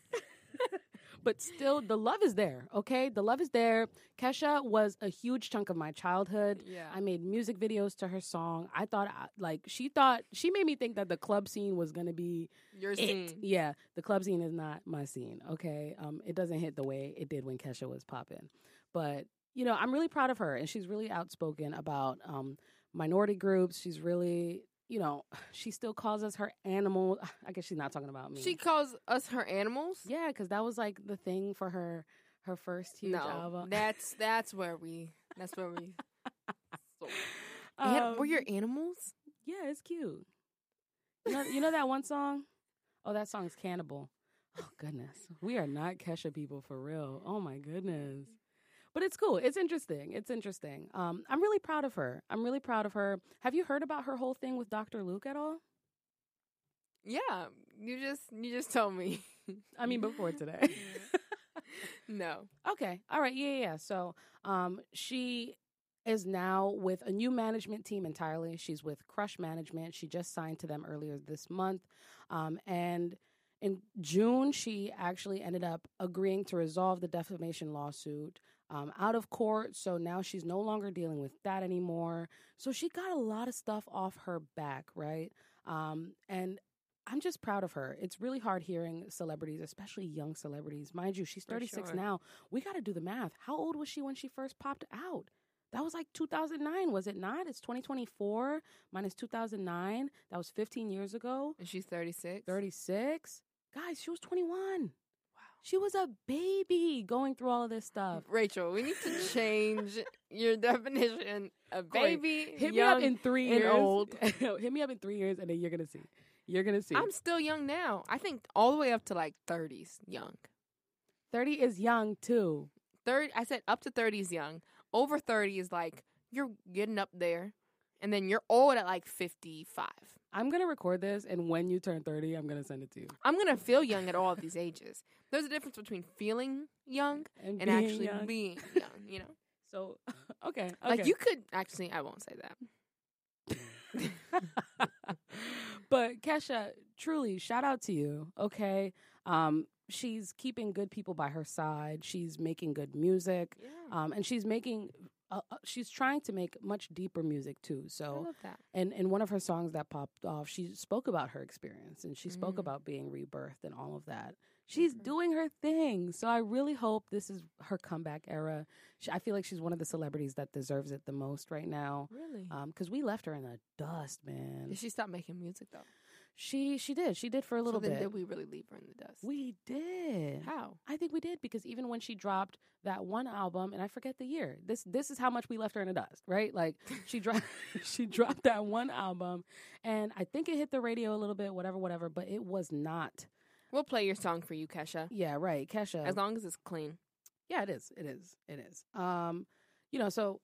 but still, the love is there. Okay, the love is there. Kesha was a huge chunk of my childhood. Yeah. I made music videos to her song. I thought, I- like, she thought she made me think that the club scene was gonna be Your it. scene. Yeah, the club scene is not my scene. Okay, um, it doesn't hit the way it did when Kesha was popping. But you know, I'm really proud of her, and she's really outspoken about um, minority groups. She's really, you know, she still calls us her animal. I guess she's not talking about me. She calls us her animals. yeah, because that was like the thing for her, her first huge no, album. that's that's where we. That's where we. So, Um, we're your animals. Yeah, it's cute. You know, you know that one song? Oh, that song's Cannibal. Oh goodness, we are not Kesha people for real. Oh my goodness. But it's cool. It's interesting. It's interesting. Um, I'm really proud of her. I'm really proud of her. Have you heard about her whole thing with Dr. Luke at all? Yeah, you just you just told me. I mean, before today. no. Okay. All right. Yeah, yeah. So, um, she is now with a new management team entirely. She's with Crush Management. She just signed to them earlier this month. Um, and in June, she actually ended up agreeing to resolve the defamation lawsuit um, out of court. So now she's no longer dealing with that anymore. So she got a lot of stuff off her back, right? Um, and I'm just proud of her. It's really hard hearing celebrities, especially young celebrities. Mind you, she's 36 sure. now. We got to do the math. How old was she when she first popped out? That was like 2009, was it not? It's 2024 minus 2009. That was 15 years ago. And she's 36. 36. Guys, she was 21. She was a baby going through all of this stuff. Rachel, we need to change your definition of baby, Hit me up in three years. old. Hit me up in three years, and then you're gonna see. You're gonna see. I'm still young now. I think all the way up to like 30s young. 30 is young too. Third, I said up to 30 is young. Over 30 is like you're getting up there, and then you're old at like 55. I'm gonna record this, and when you turn 30, I'm gonna send it to you. I'm gonna feel young at all of these ages. There's a difference between feeling young and being actually young. being young. You know, So, okay, like you could actually. I won't say that. but Kesha, truly, shout out to you. Okay, um, she's keeping good people by her side. She's making good music, Yeah. um, and she's making uh, uh, she's trying to make much deeper music too. I So, love that. and in one of her songs that popped off, she spoke about her experience and she spoke Mm. about being rebirthed and all of that. She's Okay. doing her thing. So I really hope this is her comeback era. She, I feel like she's one of the celebrities that deserves it the most right now. Really? Because we left her in the dust, man. Did she stop making music though? She she did. She did for a little so then bit. Did we really leave her in the dust? we did. How? I think we did because even when she dropped that one album, and I forget the year. This this is how much we left her in the dust, right? Like she dropped she dropped that one album, and I think it hit the radio a little bit, whatever, whatever. But it was not. We'll play your song for you, Kesha. Yeah, right, Kesha. As long as it's clean. yeah, it is. It is. It is. Um, you know, so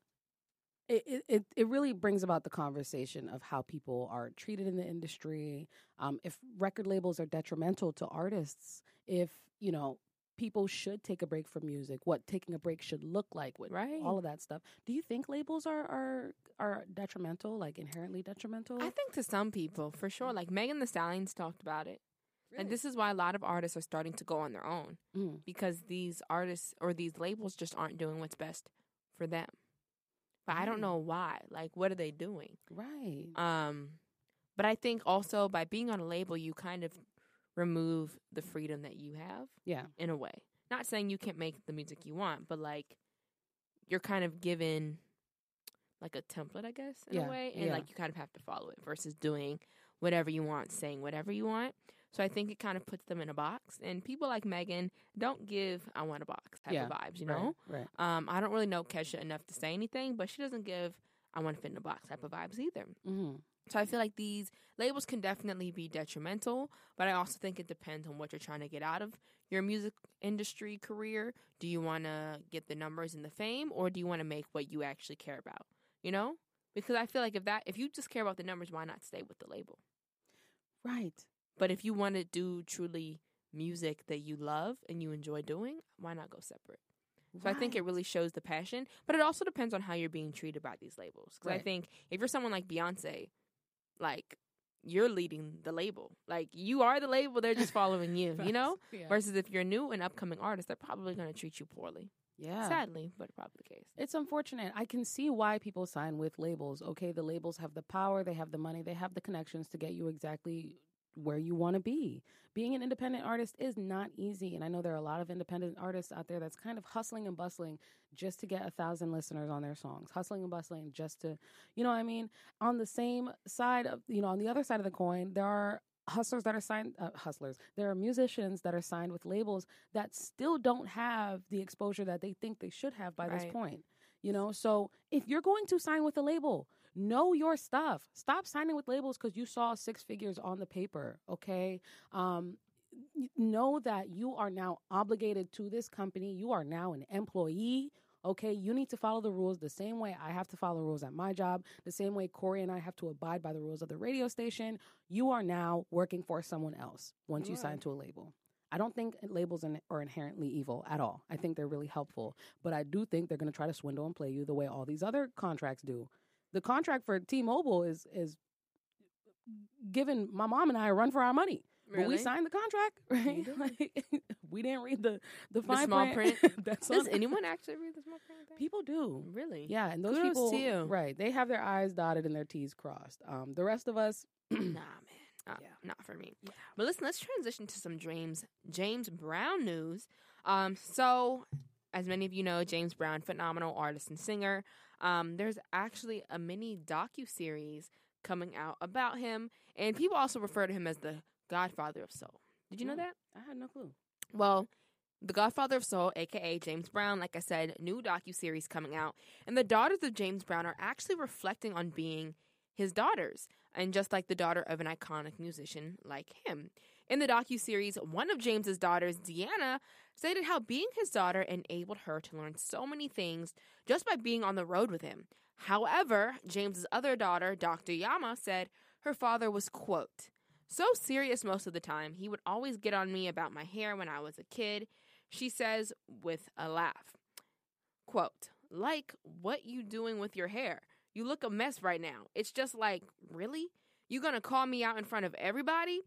it, it, it, really brings about the conversation of how people are treated in the industry. Um, if record labels are detrimental to artists, if, you know, people should take a break from music, what taking a break should look like, what Right. all of that stuff. Do you think labels are are are detrimental, like inherently detrimental? I think to some people, for sure. Like Megan Thee Stallion's talked about it. And this is why a lot of artists are starting to go on their own Mm, because these artists or these labels just aren't doing what's best for them. But I don't know why. Like what are they doing? right. Um but I think also by being on a label you kind of remove the freedom that you have yeah. in a way. Not saying you can't make the music you want, but like you're kind of given like a template, I guess, in Yeah, a way, and yeah. like you kind of have to follow it versus doing whatever you want, saying whatever you want. So I think it kind of puts them in a box, and people like Megan don't give "I want a box" type Yeah, of vibes, you right, know. Right. Um, I don't really know Kesha enough to say anything, but she doesn't give "I want to fit in a box" type of vibes either. hmm So I feel like these labels can definitely be detrimental, but I also think it depends on what you're trying to get out of your music industry career. Do you want to get the numbers and the fame or do you want to make what you actually care about? You know? Because I feel like if that if you just care about the numbers, why not stay with the label? Right. But if you want to do truly music that you love and you enjoy doing, why not go separate? So I think it really shows the passion, but it also depends on how you're being treated by these labels. Because I think if you're someone like Beyonce, like you're leading the label, like you are the label, they're just following you, you know. Yeah. Versus if you're a new and upcoming artist, they're probably going to treat you poorly. yeah. Sadly, but probably the case. It's unfortunate. I can see why people sign with labels. Okay, the labels have the power, they have the money, they have the connections to get you exactly where you want to be. Being an independent artist is not easy. And I know there are a lot of independent artists out there that's kind of hustling and bustling just to get a thousand listeners on their songs, hustling and bustling just to, you know what I mean? On the same side of, you know, on the other side of the coin, there are hustlers that are signed, uh, hustlers, there are musicians that are signed with labels that still don't have the exposure that they think they should have by this point. You know, so if you're going to sign with a label, know your stuff. Stop signing with labels because you saw six figures on the paper. Okay, um, know that you are now obligated to this company. You are now an employee. Okay, you need to follow the rules the same way I have to follow rules at my job, the same way Corey and I have to abide by the rules of the radio station. You are now working for someone else once you You sign to a label. I don't think labels are inherently evil at all. I think they're really helpful, but I do think they're going to try to swindle and play you the way all these other contracts do. The contract for T-Mobile is is giving my mom and I a run for our money. But we signed the contract, right? did? Like, we didn't read the the, The fine small print? That's Does on- anyone actually read the small print? thing? People do. Really? Yeah, and those Kudos people, right? They have their I's dotted and their T's crossed. Um, the rest of us, Nah, man. Uh, Yeah. Not for me. Yeah. But listen, let's transition to some James James Brown news. Um, so as many of you know, James Brown, phenomenal artist and singer. Um, there's actually a mini docu series coming out about him, and people also refer to him as the Godfather of Soul. Did you know Mm. that? I had no clue. Well, The Godfather of Soul, aka James Brown, like I said, new docu series coming out, and the daughters of James Brown are actually reflecting on being his daughters, and just like the daughter of an iconic musician like him. In the docu series, one of James's daughters, Deanna, stated how being his daughter enabled her to learn so many things just by being on the road with him. However, James's other daughter, Dr. Yamma, said her father was quote so serious most of the time. He would always get on me about my hair when I was a kid. She says with a laugh. Quote, like what you doing with your hair? You look a mess right now. It's just like, really? You gonna call me out in front of everybody?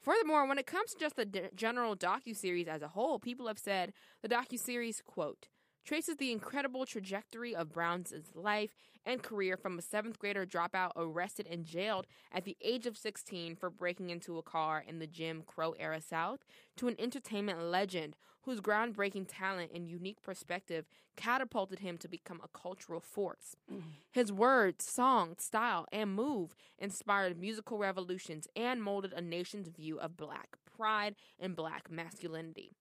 Furthermore, when it comes to just the d- general docu-series as a whole, people have said the docu-series, quote, traces the incredible trajectory of Brown's life and career from a seventh grader dropout arrested and jailed at the age of 16 for breaking into a car in the Jim Crow era South to an entertainment legend whose groundbreaking talent and unique perspective catapulted him to become a cultural force. Mm. His words, song, style, and move inspired musical revolutions and molded a nation's view of black pride and black masculinity.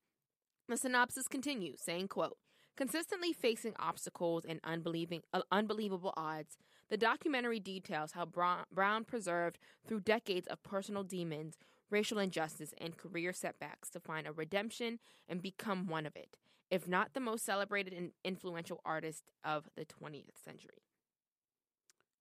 The synopsis continues, saying, quote, Consistently facing obstacles and unbelieving, uh, unbelievable odds, the documentary details how Brown, Brown preserved through decades of personal demons, racial injustice, and career setbacks to find a redemption and become one of it, if not the most celebrated and influential artist of the 20th century.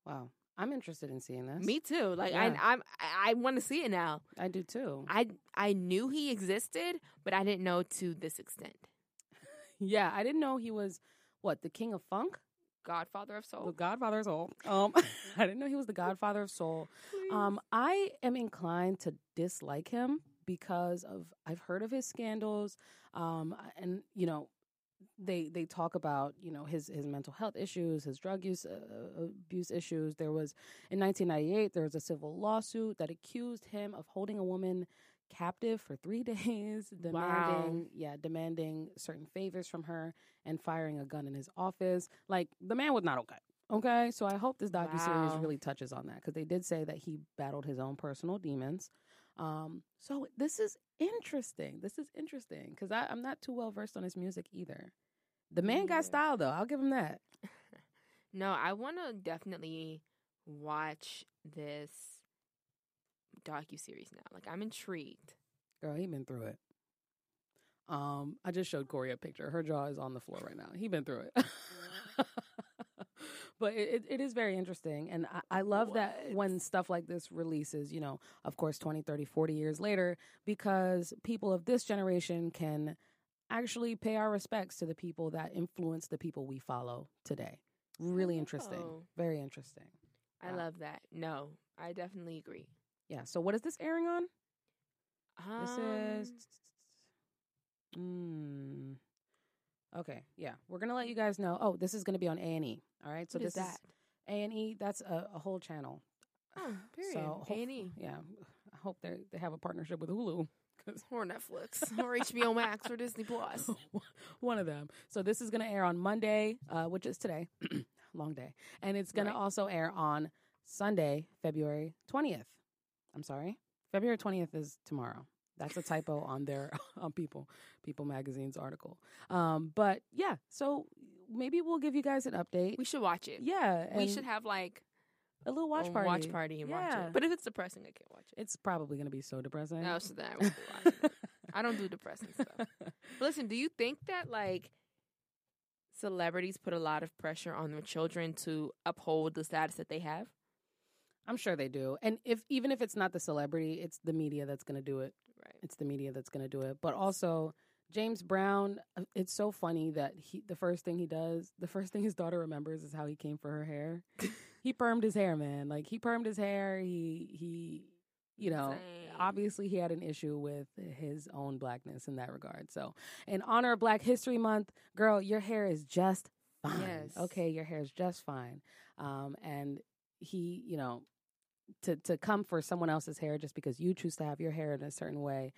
Wow. I'm interested in seeing this. Me too. Like yeah. I, I'm, I want to see it now. I do too. I, I knew he existed, but I didn't know to this extent. yeah, I didn't know he was what the king of funk, Godfather of soul, the Godfather of soul. Um, I didn't know he was the Godfather of soul. Um, I am inclined to dislike him because of I've heard of his scandals, um, and you know they they talk about you know his his mental health issues, his drug use uh, abuse issues. There was in 1998 there was a civil lawsuit that accused him of holding a woman captive for three days, demanding wow. yeah demanding certain favors from her and firing a gun in his office. Like the man was not okay. Okay, so I hope this docu series wow. really touches on that because they did say that he battled his own personal demons. Um, so this is interesting. This is interesting because I'm not too well versed on his music either. The man got style though. I'll give him that. no, I want to definitely watch this docu series now. Like I'm intrigued. Girl, he been through it. Um, I just showed Corey a picture. Her jaw is on the floor right now. He been through it. but it, it is very interesting. And I, I love what? that when stuff like this releases, you know, of course, 20, 30, 40 years later, because people of this generation can actually pay our respects to the people that influence the people we follow today. Really interesting. Very interesting. I love that. No, I definitely agree. Yeah. So what is this airing on? Um, this is. Mm, okay. Yeah, we're gonna let you guys know. Oh, this is gonna be on A and E. All right. So what this is that? A and E. That's a, a, whole channel. Oh, period. So A and E. Yeah. I hope they they have a partnership with Hulu. or Netflix or HBO Max or Disney Plus. One of them. So this is going to air on Monday, uh, which is today. Long day. And it's going right. to also air on Sunday, February 20th. I'm sorry. February 20th is tomorrow. That's a typo on their on People People Magazine's article. Um, but yeah, so maybe we'll give you guys an update. We should watch it. Yeah, we should have like a little watch party. Watch party and yeah. watch it. But if it's depressing, I can't watch it. It's probably going to be so depressing. No, so then I won't be watching. I don't do depressing stuff. But listen, do you think that like celebrities put a lot of pressure on their children to uphold the status that they have? I'm sure they do. And if even if it's not the celebrity, it's the media that's going to do it. Right. It's the media that's going to do it. But also James Brown, uh, it's so funny that he the first thing he does, the first thing his daughter remembers is how he came for her hair. he permed his hair, man. Like he permed his hair. He he you know, Same. obviously he had an issue with his own blackness in that regard. So, in honor of Black History Month, girl, your hair is just fine. Yes. Okay, your hair is just fine. Um, and he, you know, to to come for someone else's hair just because you choose to have your hair in a certain way.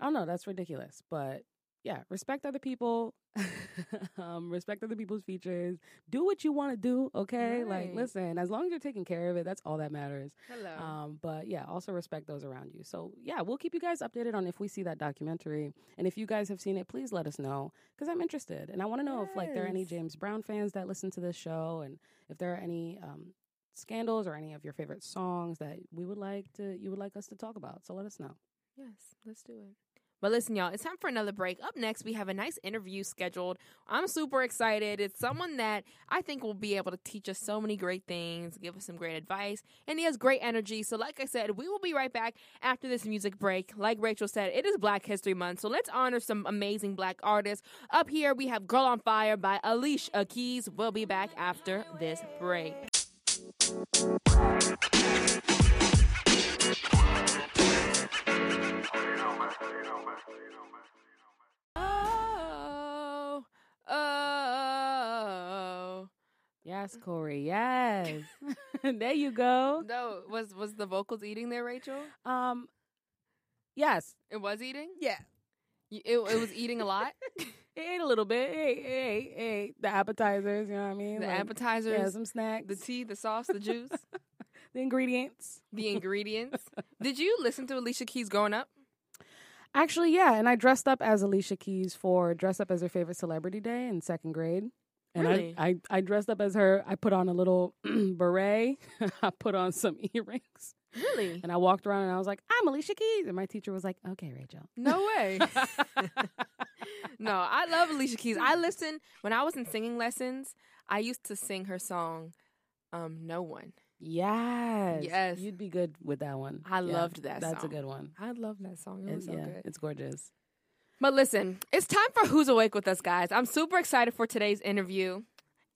I don't know, that's ridiculous. But yeah, respect other people, um, respect other people's features. Do what you want to do, okay? Right. Like, listen, as long as you're taking care of it, that's all that matters. Hello. Um, but yeah, also respect those around you. So yeah, we'll keep you guys updated on if we see that documentary, and if you guys have seen it, please let us know because I'm interested, and I want to know yes. if like there are any James Brown fans that listen to this show, and if there are any um, scandals or any of your favorite songs that we would like to you would like us to talk about. So let us know. Yes, let's do it. But listen, y'all, it's time for another break. Up next, we have a nice interview scheduled. I'm super excited. It's someone that I think will be able to teach us so many great things, give us some great advice, and he has great energy. So, like I said, we will be right back after this music break. Like Rachel said, it is Black History Month, so let's honor some amazing black artists. Up here, we have Girl on Fire by Alicia Keys. We'll be back after this break. Oh, oh. Yes, Corey. Yes. there you go. No, was was the vocals eating there, Rachel? Um, yes, it was eating. Yeah, it, it was eating a lot. it ate a little bit. Hey, hey, hey! the appetizers. You know what I mean? The like, appetizers. Yeah, some snacks. The tea, the sauce, the juice, the ingredients. The ingredients. Did you listen to Alicia Keys growing up? Actually, yeah, and I dressed up as Alicia Keys for dress up as her favorite celebrity day in second grade. And Really? I, I, I dressed up as her. I put on a little beret. I put on some earrings. Really? And I walked around and I was like, I'm Alicia Keys. And my teacher was like, okay, Rachel. No way. no, I love Alicia Keys. I listened when I was in singing lessons. I used to sing her song, um, "No One." Yes. Yes. You'd be good with that one. I Yeah, loved that That's song. a good one. I love that song. It It- was so yeah, good. it's gorgeous. But listen, it's time for Who's Awake with Us, guys. I'm super excited for today's interview.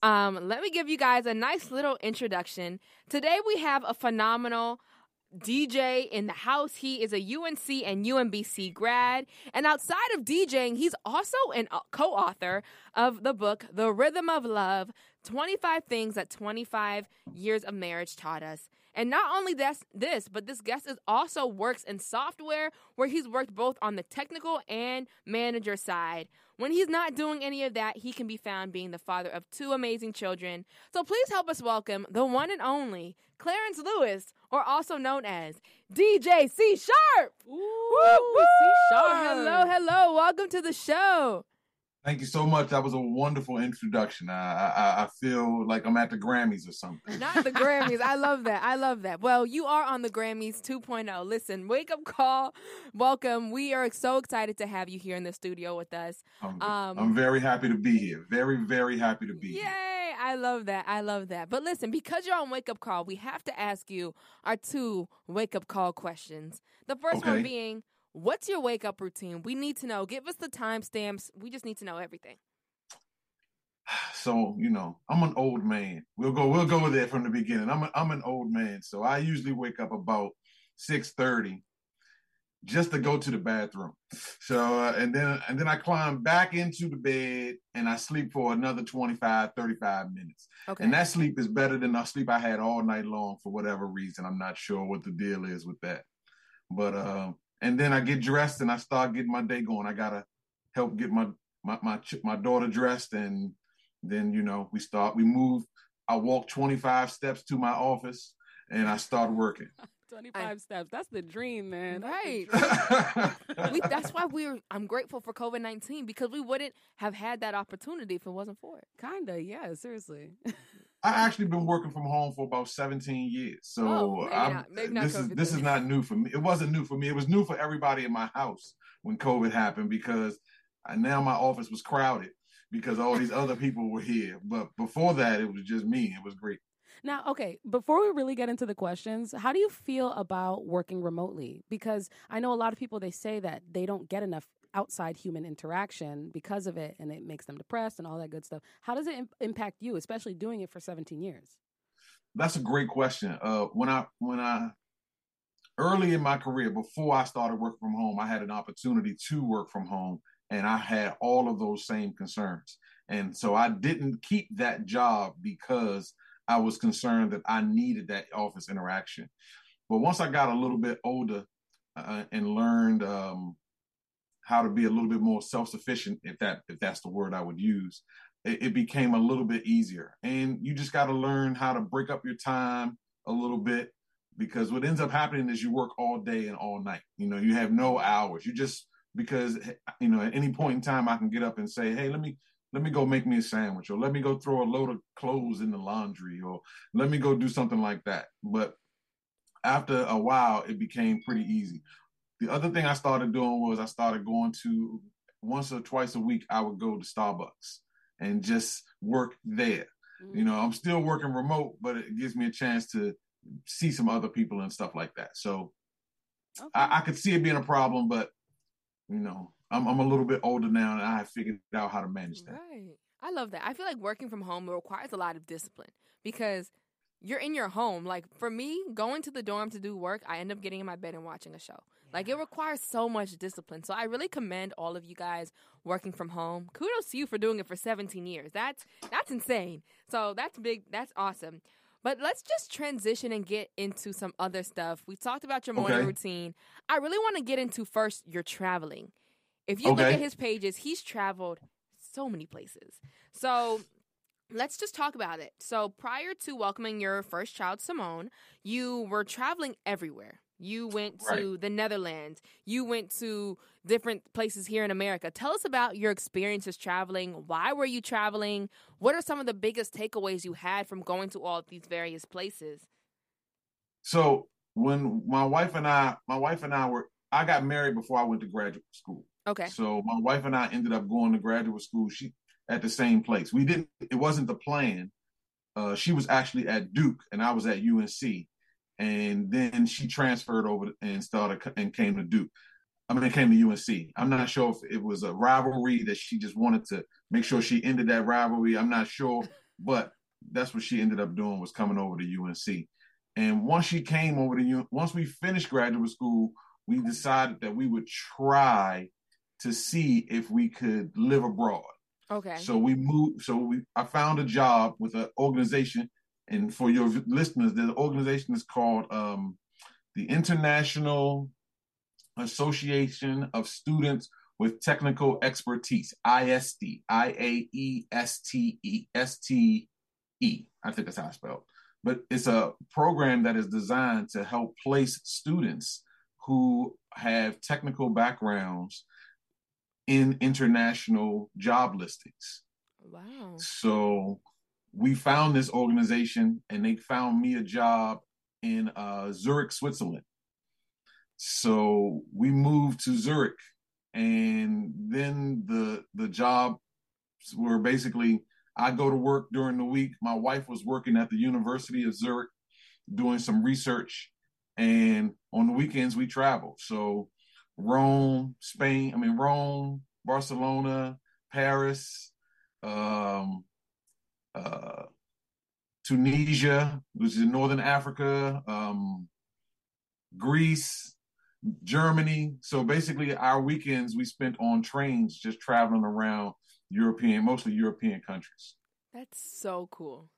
Um, let me give you guys a nice little introduction. Today we have a phenomenal DJ in the house. He is a UNC and UMBC grad. And outside of DJing, he's also an uh, co author of the book, The Rhythm of Love 25 Things That 25 Years of Marriage Taught Us. And not only this, this, but this guest is also works in software where he's worked both on the technical and manager side. When he's not doing any of that, he can be found being the father of two amazing children. So please help us welcome the one and only Clarence Lewis, or also known as DJ C Sharp. Ooh, Woo, C-sharp. Hello, hello. Welcome to the show. Thank you so much. That was a wonderful introduction. I, I I feel like I'm at the Grammys or something. Not the Grammys. I love that. I love that. Well, you are on the Grammys 2.0. Listen, wake up call. Welcome. We are so excited to have you here in the studio with us. I'm, Um, I'm very happy to be here. Very very happy to be Yay! here. I love that. I love that. But listen, because you're on wake up call, we have to ask you our two wake up call questions. The first one being, what's your wake up routine? We need to know. Give us the timestamps. We just need to know everything. So you know, I'm an old man. We'll go we'll go with that from the beginning. I'm a, I'm an old man, so I usually wake up about six thirty just to go to the bathroom. So uh, and then and then I climb back into the bed and I sleep for another 25 35 minutes. Okay. And that sleep is better than the sleep I had all night long for whatever reason. I'm not sure what the deal is with that. But uh, and then I get dressed and I start getting my day going. I gotta help get my my my ch- my daughter dressed, and then you know we start we move. I walk 25 steps to my office and I start working. 25 steps. That's the dream, man. That's Right. we, that's why we're. I'm grateful for COVID nineteen because we wouldn't have had that opportunity if it wasn't for it. Kinda, yeah, seriously. I actually been working from home for about 17 years. So Oh, maybe I'm- not- maybe not this is this is not new for me. It wasn't new for me. It was new for everybody in my house when COVID happened because I, now my office was crowded because all these other people were here. But before that, it was just me. It was great. Now, okay, before we really get into the questions, how do you feel about working remotely? Because I know a lot of people they say that they don't get enough outside human interaction because of it and it makes them depressed and all that good stuff. How does it im- impact you, especially doing it for 17 years? That's a great question. Uh, when I when I early in my career, before I started working from home, I had an opportunity to work from home, and I had all of those same concerns. And so I didn't keep that job because I was concerned that I needed that office interaction. But once I got a little bit older uh, and learned um, how to be a little bit more self-sufficient, if that if that's the word I would use, it, it became a little bit easier. And you just got to learn how to break up your time a little bit because what ends up happening is you work all day and all night. You know, you have no hours. You just because you know at any point in time I can get up and say, hey, let me let me go make me a sandwich or let me go throw a load of clothes in the laundry or let me go do something like that. But after a while, it became pretty easy. The other thing I started doing was I started going to once or twice a week, I would go to Starbucks and just work there. Mm. You know, I'm still working remote, but it gives me a chance to see some other people and stuff like that. So Okay. I, I could see it being a problem, but you know, I'm I'm a little bit older now and I figured out how to manage that. Right. I love that. I feel like working from home requires a lot of discipline because you're in your home. Like for me, going to the dorm to do work, I end up getting in my bed and watching a show. Like it requires so much discipline. So I really commend all of you guys working from home. Kudos to you for doing it for 17 years. That's that's insane. So that's big. That's awesome. But let's just transition and get into some other stuff. We talked about your morning Okay. routine. I really want to get into first your traveling. If you look at his pages, he's traveled so many places. So let's just talk about it. So prior to welcoming your first child, Simone, you were traveling everywhere. You went to the Netherlands. You went to different places here in America. Tell us about your experiences traveling. Why were you traveling? What are some of the biggest takeaways you had from going to all these various places? So when my wife and I, my wife and I were, I got married before I went to graduate school. Okay. So my wife and I ended up going to graduate school. She at the same place. We didn't. It wasn't the plan. Uh, she was actually at Duke, and I was at UNC. And then she transferred over and started and came to Duke. I mean, it came to UNC. I'm not sure if it was a rivalry that she just wanted to make sure she ended that rivalry. I'm not sure, but that's what she ended up doing was coming over to UNC. And once she came over to once we finished graduate school, we decided that we would try to see if we could live abroad. Okay. So we moved. So we I found a job with an organization, and for your listeners, the organization is called um, the International Association of Students with Technical Expertise (ISD). I A E S T E S T E. I think that's how I spelled. But it's a program that is designed to help place students who have technical backgrounds in international job listings. wow. So we found this organization and they found me a job in uh, Zurich, Switzerland. So we moved to Zurich and then the the job were basically I go to work during the week. My wife was working at the University of Zurich doing some research and on the weekends we travel. So Rome, Spain, I mean Rome, Barcelona, Paris, um, uh, Tunisia, which is in northern Africa, um, Greece, Germany. So basically, our weekends we spent on trains just traveling around European, mostly European countries. That's so cool.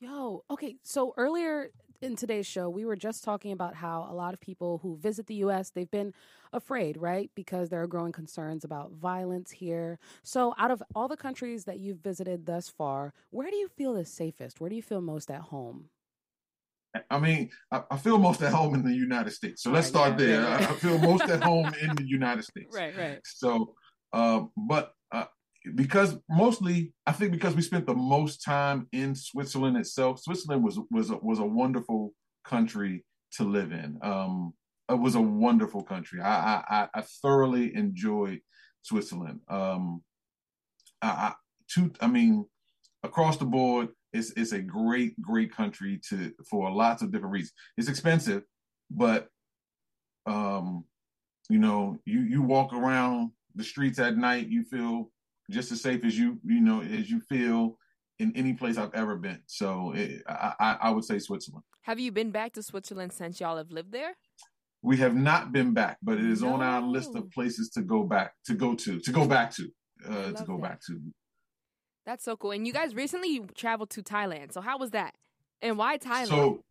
Yo, okay. So earlier in today's show, we were just talking about how a lot of people who visit the U.S. they've been afraid, right? Because there are growing concerns about violence here. So, out of all the countries that you've visited thus far, where do you feel the safest? Where do you feel most at home? I mean, I, feel most at home in the United States. So let's Right, start yeah, there. right, right. I, feel most at home in the United States. right. Right. So, uh, but because mostly, I think because we spent the most time in Switzerland itself. Switzerland was was a, was a wonderful country to live in. Um, it was a wonderful country. I I, I thoroughly enjoyed Switzerland. Um, I, I two, I mean, across the board, it's it's a great great country to for lots of different reasons. It's expensive, but um, you know, you you walk around the streets at night, you feel just as safe as you you know as you feel in any place I've ever been. So it, I, I I would say Switzerland. Have you been back to Switzerland since y'all have lived there? We have not been back, but it is on our list of places to go back to go to to go back to uh, to go that. back to. That's so cool. And you guys recently traveled to Thailand. So how was that? And why Thailand? So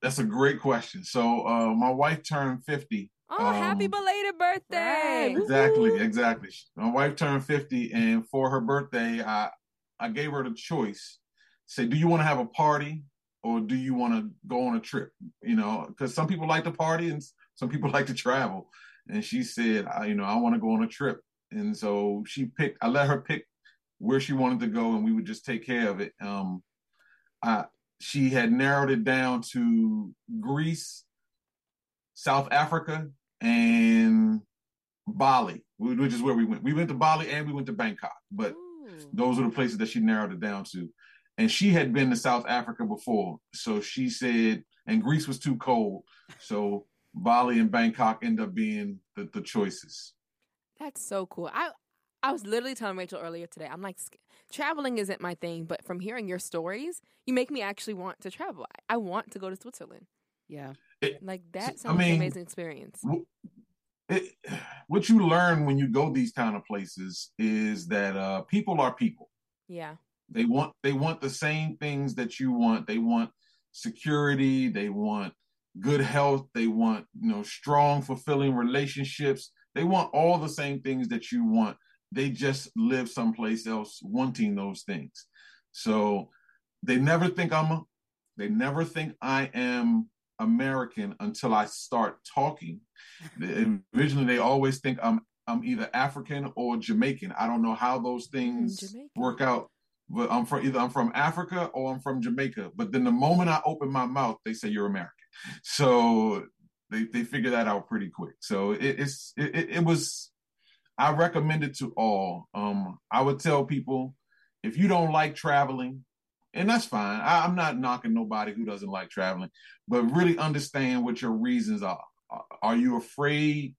that's a great question. So uh, my wife turned fifty oh, happy um, belated birthday. right. Exactly, exactly. My wife turned 50 and for her birthday, I I gave her the choice. Say, do you want to have a party or do you want to go on a trip? You know, because some people like to party and some people like to travel. And she said, I, you know, I want to go on a trip. And so she picked, I let her pick where she wanted to go and we would just take care of it. Um, I, she had narrowed it down to Greece, South Africa, and Bali, which is where we went. We went to Bali and we went to Bangkok, but Ooh. those are the places that she narrowed it down to. And she had been to South Africa before, so she said, and Greece was too cold, so Bali and Bangkok end up being the, the choices. That's so cool. I I was literally telling Rachel earlier today. I'm like, traveling isn't my thing, but from hearing your stories, you make me actually want to travel. I, I want to go to Switzerland. Yeah. Like that I sounds an mean, amazing experience. W- what you learn when you go these kind of places is that uh, people are people. Yeah. They want they want the same things that you want. They want security. They want good health. They want you know strong, fulfilling relationships. They want all the same things that you want. They just live someplace else wanting those things. So they never think I'm a, they never think I am American until I start talking. Originally, they always think I'm I'm either African or Jamaican. I don't know how those things work out, but I'm from either I'm from Africa or I'm from Jamaica. But then the moment I open my mouth, they say you're American. So they they figure that out pretty quick. So it, it's it, it was. I recommend it to all. Um, I would tell people if you don't like traveling, and that's fine. I, am not knocking nobody who doesn't like traveling, but really understand what your reasons are. Are you afraid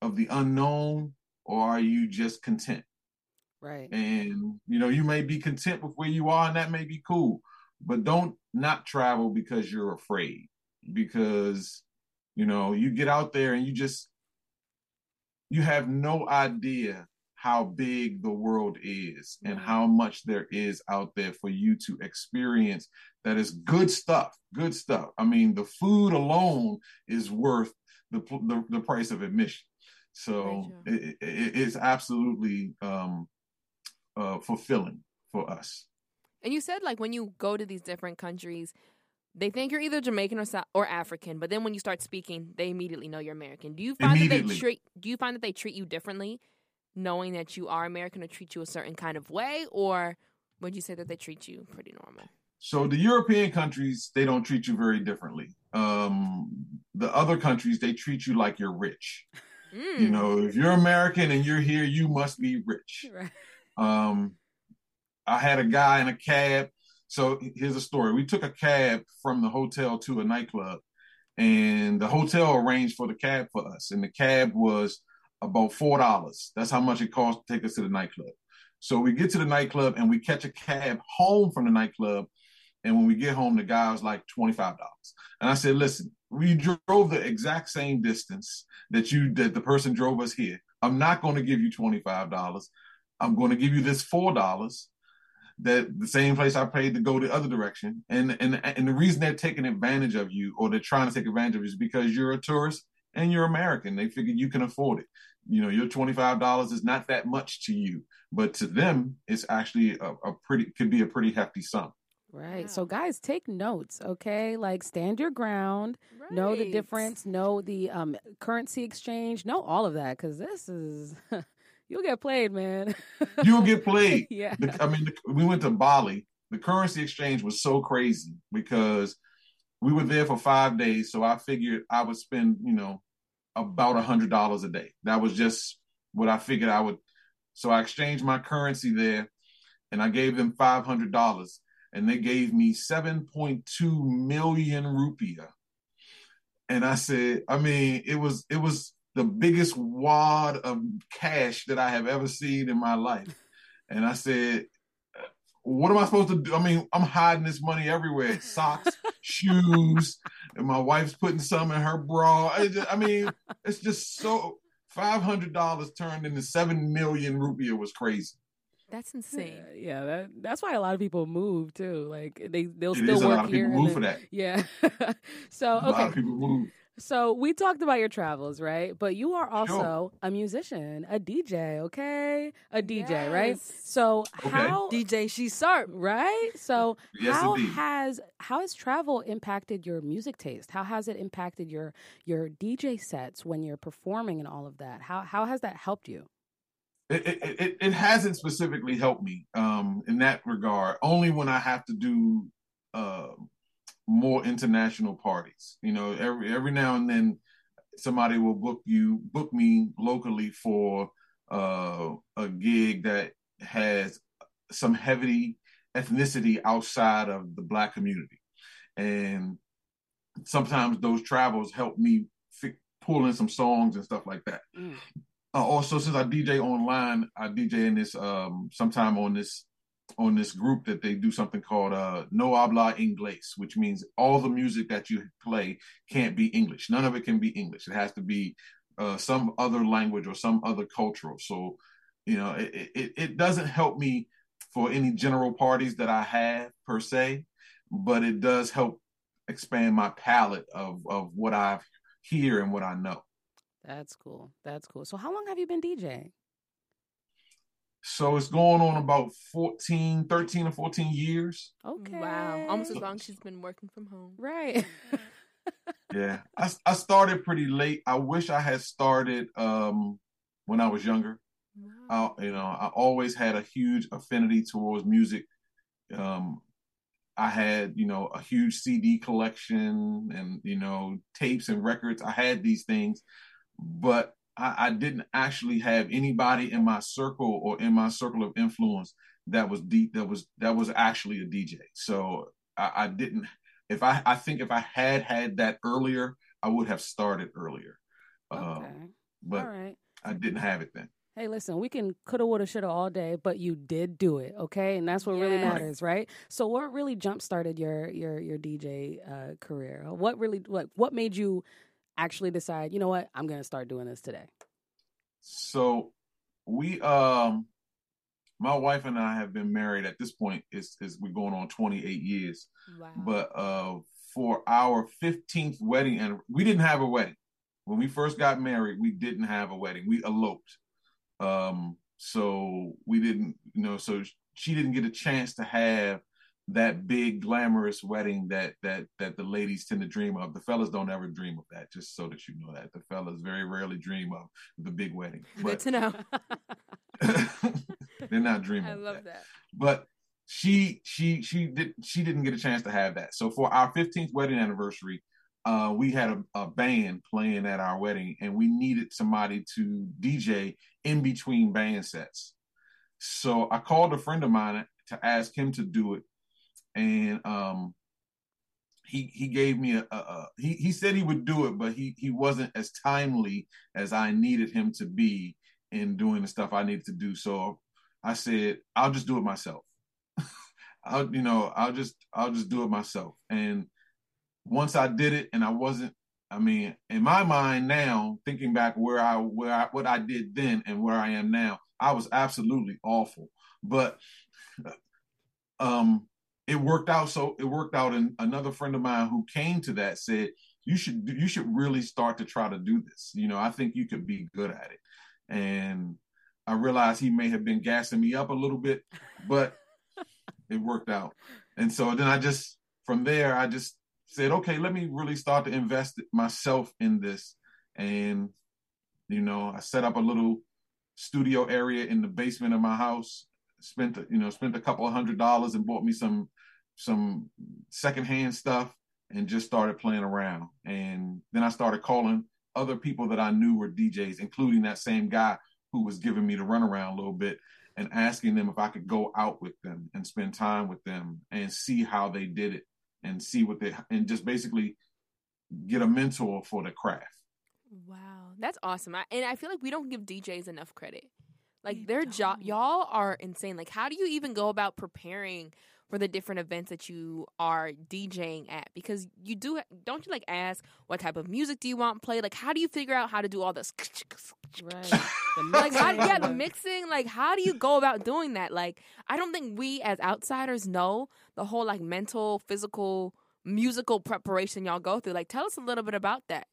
of the unknown, or are you just content? Right. And you know, you may be content with where you are, and that may be cool. But don't not travel because you're afraid. Because you know, you get out there and you just you have no idea how big the world is and mm-hmm. how much there is out there for you to experience that is good stuff good stuff. I mean the food alone is worth the the, the price of admission. So it, it, it's absolutely um, uh, fulfilling for us. And you said like when you go to these different countries they think you're either Jamaican or or African, but then when you start speaking, they immediately know you're American. Do you find that they treat Do you find that they treat you differently knowing that you are American or treat you a certain kind of way, or would you say that they treat you pretty normal? So the European countries, they don't treat you very differently. Um, the other countries, they treat you like you're rich. Mm. You know, if you're American and you're here, you must be rich. Right. Um, I had a guy in a cab. So here's a story. We took a cab from the hotel to a nightclub, and the hotel arranged for the cab for us. And the cab was about four dollars. That's how much it costs to take us to the nightclub. So we get to the nightclub and we catch a cab home from the nightclub. And when we get home, the guy was like $25. And I said, listen, we drove the exact same distance that you that the person drove us here. I'm not going to give you $25. I'm going to give you this $4 that the same place I paid to go the other direction. And and and the reason they're taking advantage of you or they're trying to take advantage of you is because you're a tourist and you're American. They figure you can afford it you know your $25 is not that much to you but to them it's actually a, a pretty could be a pretty hefty sum Right. Wow. So guys, take notes, okay? Like stand your ground, right. know the difference, know the um, currency exchange, know all of that cuz this is you'll get played, man. you'll get played. yeah. The, I mean, the, we went to Bali. The currency exchange was so crazy because we were there for 5 days, so I figured I would spend, you know, about a hundred dollars a day. That was just what I figured I would. So I exchanged my currency there, and I gave them five hundred dollars, and they gave me seven point two million rupiah. And I said, I mean, it was it was the biggest wad of cash that I have ever seen in my life. And I said, what am I supposed to do? I mean, I'm hiding this money everywhere socks, shoes, and my wife's putting some in her bra. I, just, I mean, it's just so $500 turned into 7 million rupiah was crazy. That's insane. Yeah, yeah that, that's why a lot of people move too. Like they they'll it still work here. move for that. Yeah. so okay. A lot of people move. So we talked about your travels, right? But you are also sure. a musician, a DJ, okay? A DJ, yes. right? So okay. how DJ C Sharp, right? So yes, how indeed. has how has travel impacted your music taste? How has it impacted your your DJ sets when you're performing and all of that? How how has that helped you? It, it, it, it hasn't specifically helped me um, in that regard. Only when I have to do uh, more international parties. You know, every every now and then somebody will book you book me locally for uh, a gig that has some heavy ethnicity outside of the black community, and sometimes those travels help me fi- pull in some songs and stuff like that. Mm. Uh, also, since I DJ online, I DJ in this um, sometime on this on this group that they do something called uh, no habla inglés, which means all the music that you play can't be English. None of it can be English. It has to be uh, some other language or some other cultural. So, you know, it, it, it doesn't help me for any general parties that I have per se, but it does help expand my palette of of what I hear and what I know. That's cool. That's cool. So how long have you been DJing? So it's going on about 14, 13 or 14 years. Okay. Wow. Almost as long as she's been working from home. Right. yeah. I, I started pretty late. I wish I had started um, when I was younger. Wow. I, you know, I always had a huge affinity towards music. Um, I had, you know, a huge CD collection and, you know, tapes and records. I had these things, but I, I, didn't actually have anybody in my circle or in my circle of influence that was deep that was that was actually a DJ. So I, I didn't if I I think if I had had that earlier, I would have started earlier. Okay. Um, but all right. I didn't have it then. Hey, listen, we can coulda, woulda, shoulda all day, but you did do it, okay? And that's what yes. really matters, right? So, what really jump started your your your DJ uh, career? What really what what made you actually decide, you know what, I'm gonna start doing this today? So we um my wife and I have been married at this point is is we're going on 28 years. Wow. But uh for our 15th wedding and we didn't have a wedding. When we first got married, we didn't have a wedding. We eloped. Um so we didn't you know so she didn't get a chance to have that big glamorous wedding that that that the ladies tend to dream of. The fellas don't ever dream of that. Just so that you know that the fellas very rarely dream of the big wedding. But, Good to know. they're not dreaming. I love that. that. But she she she did she didn't get a chance to have that. So for our 15th wedding anniversary, uh, we had a, a band playing at our wedding, and we needed somebody to DJ in between band sets. So I called a friend of mine to ask him to do it and um, he he gave me a, a, a, he he said he would do it, but he he wasn't as timely as I needed him to be in doing the stuff I needed to do. So I said I'll just do it myself. I'll you know I'll just I'll just do it myself. And once I did it, and I wasn't. I mean, in my mind now, thinking back where I where I, what I did then and where I am now, I was absolutely awful. But um, it worked out so it worked out and another friend of mine who came to that said you should you should really start to try to do this you know i think you could be good at it. And i realized he may have been gassing me up a little bit but it worked out. And so then i just from there i just said okay let me really start to invest myself in this. And you know i set up a little studio area in the basement of my house spent you know spent a couple of hundred dollars and bought me some some secondhand stuff and just started playing around. And then i started calling other people that i knew were djs including that same guy who was giving me the runaround a little bit and asking them if i could go out with them and spend time with them and see how they did it and see what they and just basically get a mentor for the craft. Wow. That's awesome. I, and i feel like we don't give djs enough credit like their job, y'all are insane. Like, how do you even go about preparing for the different events that you are DJing at? Because you do, don't you like ask what type of music do you want played? Like, how do you figure out how to do all this? Right. like, how, yeah, the mixing. Like, how do you go about doing that? Like, I don't think we as outsiders know the whole like mental, physical, musical preparation y'all go through. Like, tell us a little bit about that.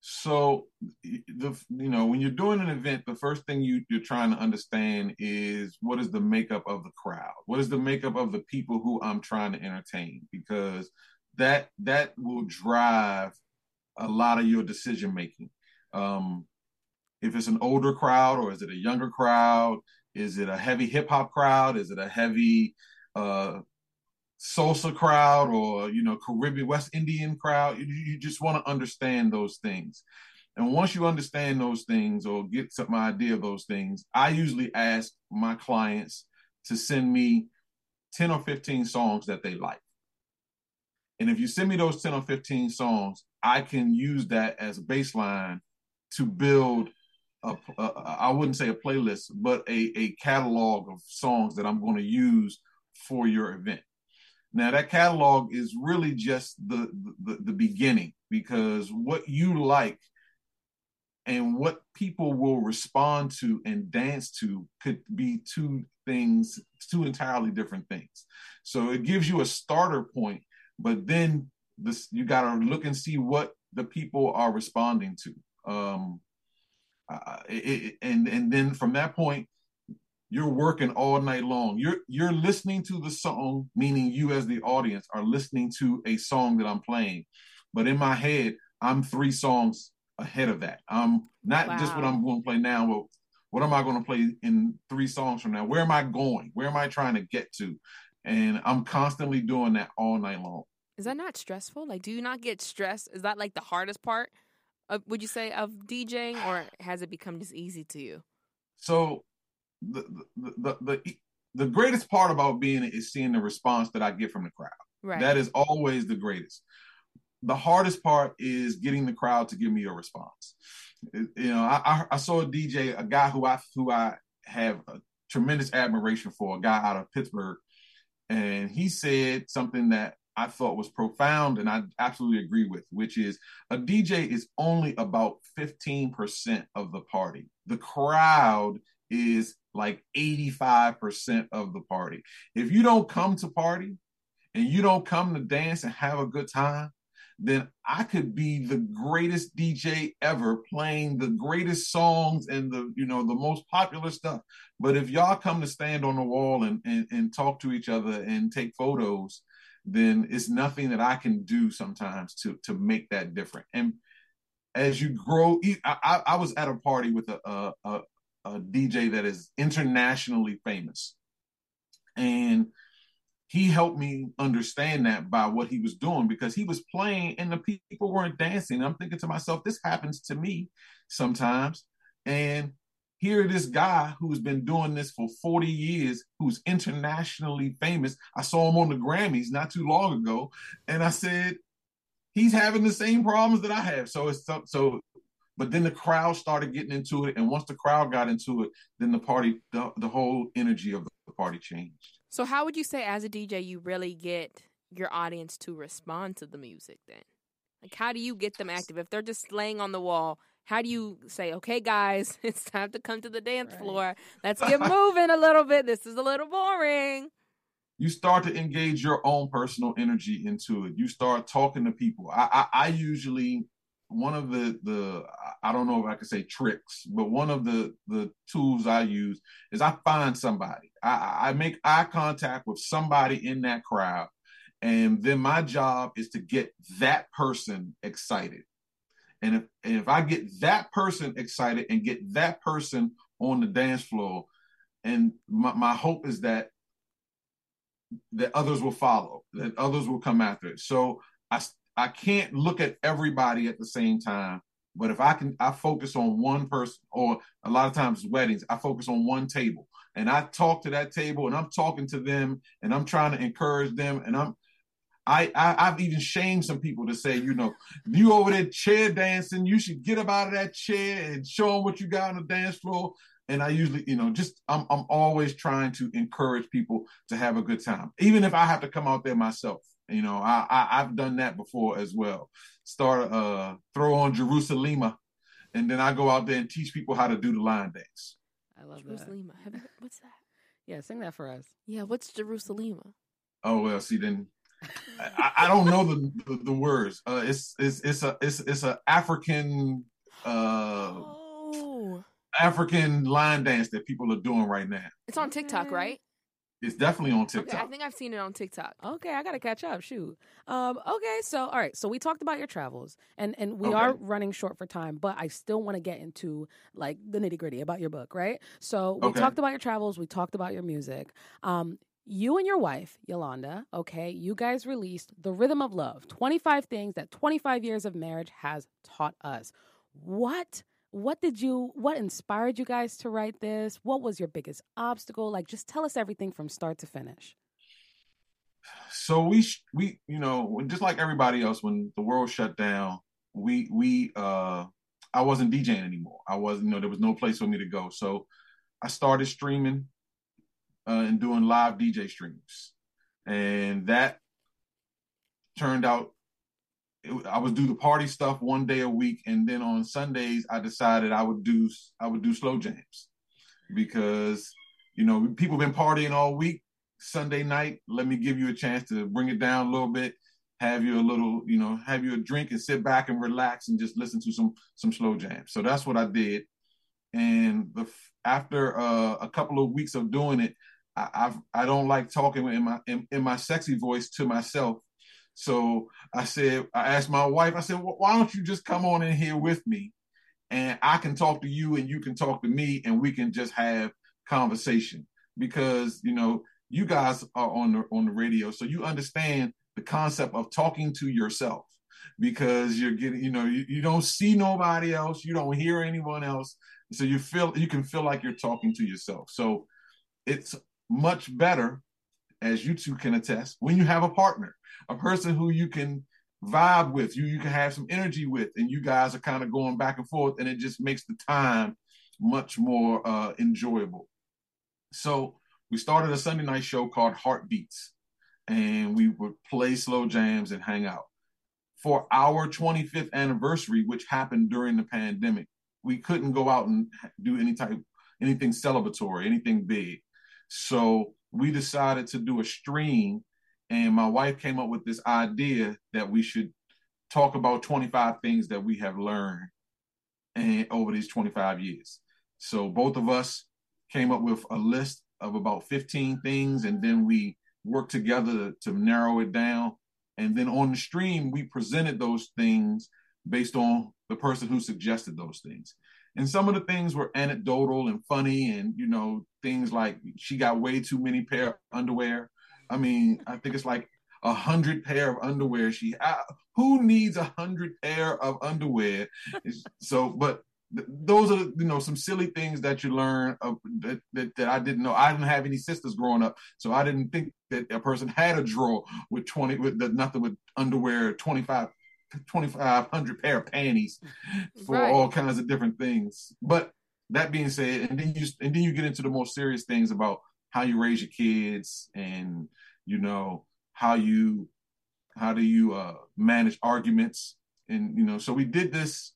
So the you know when you're doing an event, the first thing you you're trying to understand is what is the makeup of the crowd? What is the makeup of the people who I'm trying to entertain? Because that that will drive a lot of your decision making. Um, if it's an older crowd or is it a younger crowd? Is it a heavy hip hop crowd? Is it a heavy uh, salsa crowd or you know Caribbean West Indian crowd. You, you just want to understand those things. And once you understand those things or get some idea of those things, I usually ask my clients to send me 10 or 15 songs that they like. And if you send me those 10 or 15 songs, I can use that as a baseline to build a, a I wouldn't say a playlist, but a, a catalog of songs that I'm going to use for your event. Now that catalog is really just the, the, the beginning because what you like and what people will respond to and dance to could be two things, two entirely different things. So it gives you a starter point, but then this you got to look and see what the people are responding to. Um, uh, it, and and then from that point, you're working all night long. You're you're listening to the song, meaning you as the audience are listening to a song that I'm playing. But in my head, I'm three songs ahead of that. I'm not wow. just what I'm going to play now, but what am I going to play in three songs from now? Where am I going? Where am I trying to get to? And I'm constantly doing that all night long. Is that not stressful? Like, do you not get stressed? Is that like the hardest part? Of, would you say of DJing, or has it become just easy to you? So, the the the the, greatest part about being it is seeing the response that I get from the crowd. Right. That is always the greatest the hardest part is getting the crowd to give me a response. You know, I, I saw a DJ, a guy who I who I have a tremendous admiration for, a guy out of Pittsburgh, and he said something that I thought was profound and I absolutely agree with, which is a DJ is only about 15% of the party. The crowd is like 85% of the party. If you don't come to party and you don't come to dance and have a good time, then I could be the greatest DJ ever playing the greatest songs and the you know the most popular stuff. But if y'all come to stand on the wall and, and, and talk to each other and take photos, then it's nothing that I can do sometimes to to make that different. And as you grow, I, I was at a party with a, a, a, DJ that is internationally famous, and he helped me understand that by what he was doing because he was playing and the people weren't dancing. I'm thinking to myself, this happens to me sometimes. And here, this guy who's been doing this for 40 years, who's internationally famous. I saw him on the Grammys not too long ago, and I said, he's having the same problems that I have. So it's so but then the crowd started getting into it, and once the crowd got into it, then the party, the, the whole energy of the party changed. So, how would you say, as a DJ, you really get your audience to respond to the music then? Like, how do you get them active? If they're just laying on the wall, how do you say, okay, guys, it's time to come to the dance right. floor. Let's get moving a little bit. This is a little boring. You start to engage your own personal energy into it. You start talking to people. I, I, I usually one of the the I don't know if I could say tricks, but one of the the tools I use is I find somebody. I, I make eye contact with somebody in that crowd, and then my job is to get that person excited. And if and if I get that person excited and get that person on the dance floor, and my, my hope is that that others will follow, that others will come after it. So I I can't look at everybody at the same time. But if I can, I focus on one person, or a lot of times weddings, I focus on one table, and I talk to that table, and I'm talking to them, and I'm trying to encourage them, and I'm, I, I have even shamed some people to say, you know, you over there chair dancing, you should get up out of that chair and show them what you got on the dance floor. And I usually, you know, just I'm I'm always trying to encourage people to have a good time, even if I have to come out there myself. You know, I, I have done that before as well. Start uh throw on Jerusalema, and then I go out there and teach people how to do the line dance. I love Jerusalema. that. what's that? Yeah, sing that for us. Yeah, what's Jerusalema? Oh well, see then. I, I, don't know the, the, the words. Uh, it's it's it's a it's it's a African uh oh. African line dance that people are doing right now. It's on TikTok, right? It's definitely on TikTok. Okay, I think I've seen it on TikTok. Okay, I gotta catch up. Shoot. Um, okay, so all right, so we talked about your travels, and and we okay. are running short for time, but I still want to get into like the nitty gritty about your book, right? So we okay. talked about your travels, we talked about your music. Um, you and your wife, Yolanda, okay, you guys released The Rhythm of Love 25 Things That 25 Years of Marriage Has Taught Us. What what did you what inspired you guys to write this? What was your biggest obstacle? Like just tell us everything from start to finish. So we we you know just like everybody else when the world shut down we we uh i wasn't djing anymore. I wasn't you know there was no place for me to go. So i started streaming uh, and doing live dj streams. And that turned out I would do the party stuff one day a week, and then on Sundays I decided I would do I would do slow jams because you know people been partying all week. Sunday night, let me give you a chance to bring it down a little bit, have you a little, you know, have you a drink and sit back and relax and just listen to some some slow jams. So that's what I did, and the after uh, a couple of weeks of doing it, I I've, I do not like talking in my in, in my sexy voice to myself so I said, I asked my wife, I said, well, why don't you just come on in here with me and I can talk to you and you can talk to me and we can just have conversation because, you know, you guys are on the, on the radio. So you understand the concept of talking to yourself because you're getting, you know, you, you don't see nobody else. You don't hear anyone else. So you feel, you can feel like you're talking to yourself. So it's much better as you two can attest, when you have a partner, a person who you can vibe with, you you can have some energy with, and you guys are kind of going back and forth, and it just makes the time much more uh, enjoyable. So we started a Sunday night show called Heartbeats, and we would play slow jams and hang out. For our 25th anniversary, which happened during the pandemic, we couldn't go out and do any type anything celebratory, anything big. So we decided to do a stream and my wife came up with this idea that we should talk about 25 things that we have learned and over these 25 years. So both of us came up with a list of about 15 things and then we worked together to, narrow it down. And then on the stream we presented those things based on the person who suggested those things. And some of the things were anecdotal and funny and you know things like she got way too many pair of underwear i mean i think it's like a hundred pair of underwear she uh, who needs a hundred pair of underwear so but th- those are you know some silly things that you learn of, that, that, that i didn't know i didn't have any sisters growing up so i didn't think that a person had a drawer with 20 with the, nothing with underwear 25 2,500 pair of panties for right. all kinds of different things. But that being said, and then you and then you get into the more serious things about how you raise your kids and you know how you how do you uh, manage arguments and you know so we did this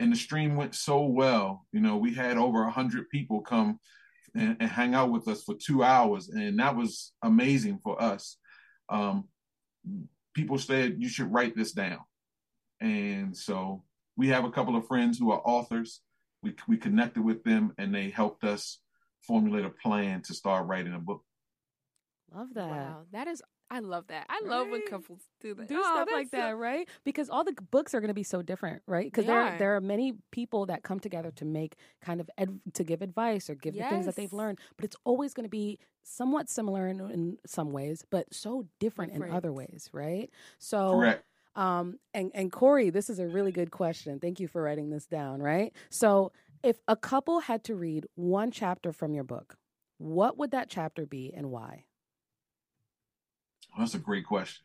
and the stream went so well you know we had over a hundred people come and, and, hang out with us for two hours and that was amazing for us um, people said you should write this down. And so we have a couple of friends who are authors. We we connected with them and they helped us formulate a plan to start writing a book. Love that. Wow, that is I love that. I right? love when couples do that. Do oh, stuff like that, right? Because all the books are going to be so different, right? Because there are. there are many people that come together to make kind of ed, to give advice or give yes. the things that they've learned, but it's always going to be somewhat similar in, in some ways, but so different, different. in other ways, right? So Correct. Um, and and Corey, this is a really good question. Thank you for writing this down, right? So if a couple had to read one chapter from your book, what would that chapter be and why? That's a great question.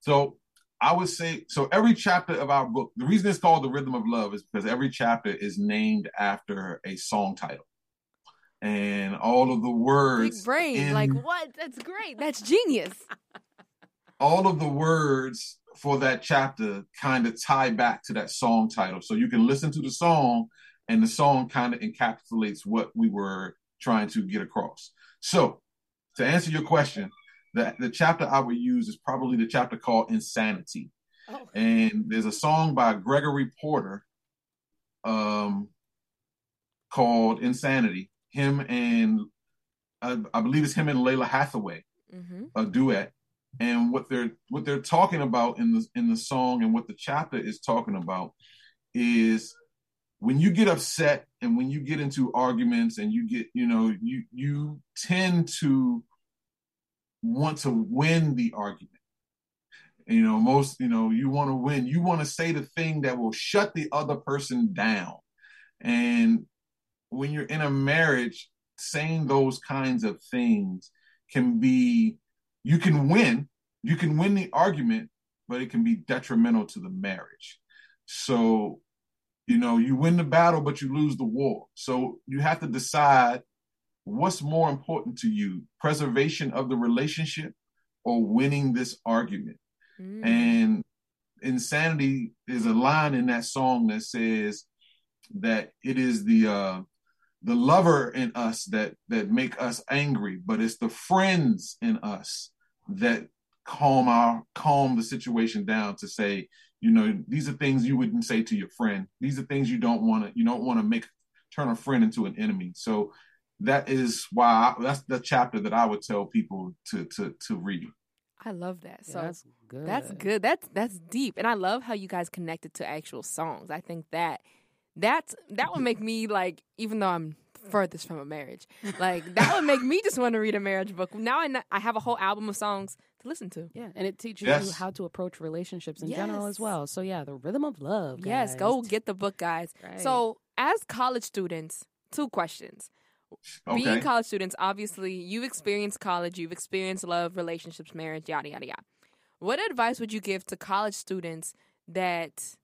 So I would say so every chapter of our book, the reason it's called The Rhythm of Love is because every chapter is named after a song title. And all of the words Big brain, in, like what? That's great. That's genius. all of the words for that chapter kind of tie back to that song title. So you can listen to the song and the song kind of encapsulates what we were trying to get across. So to answer your question, the the chapter I would use is probably the chapter called Insanity. Oh. And there's a song by Gregory Porter um, called Insanity. Him and I, I, believe it's him and Lalah Hathaway, mm-hmm. a duet. And what they're what they're talking about in the in the song and what the chapter is talking about is when you get upset and when you get into arguments and you get you know you you tend to want to win the argument. You know, most, you know, you want to win. You want to say the thing that will shut the other person down. And when you're in a marriage, saying those kinds of things can be, you can win, you can win the argument, but it can be detrimental to the marriage. So, you know, you win the battle, but you lose the war. So you have to decide what's more important to you preservation of the relationship or winning this argument mm. and insanity is a line in that song that says that it is the uh, the lover in us that that make us angry, but it's the friends in us that calm our calm the situation down to say, you know, these are things you wouldn't say to your friend. These are things you don't want to you don't want to make turn a friend into an enemy. So that is why I, that's the chapter that I would tell people to to to read. I love that. Yeah, So that's good. That's good. That's that's deep, and I love how you guys connected to actual songs. I think that that's that would make me like, even though I'm furthest from a marriage, like that would make me just want to read a marriage book. Now I kn- I have a whole album of songs to listen to. Yeah, and it teaches you how to approach relationships in general as well. So yeah, the rhythm of love. Yes, go get the book, guys. Right. So as college students, two questions. Being college students, obviously, you've experienced college, you've experienced love, relationships, marriage, yada yada yada. What advice would you give to college students that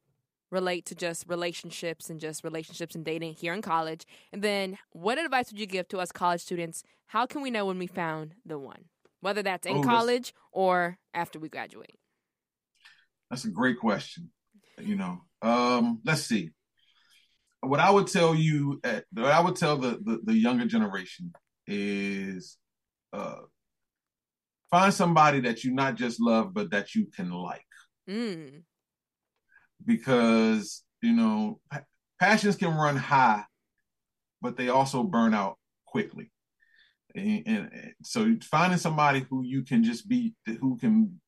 relate to just relationships and just relationships and dating here in college? And then, what advice would you give to us college students? How can we know when we found the one, whether that's in Oh, college or after we graduate? That's a great question. You know, um, let's see. What I would tell you, uh, what I would tell the the, the younger generation is, uh, find somebody that you not just love, but that you can like, Mm. because you know, pa- passions can run high, but they also burn out quickly. And, so finding somebody who you can just be, who can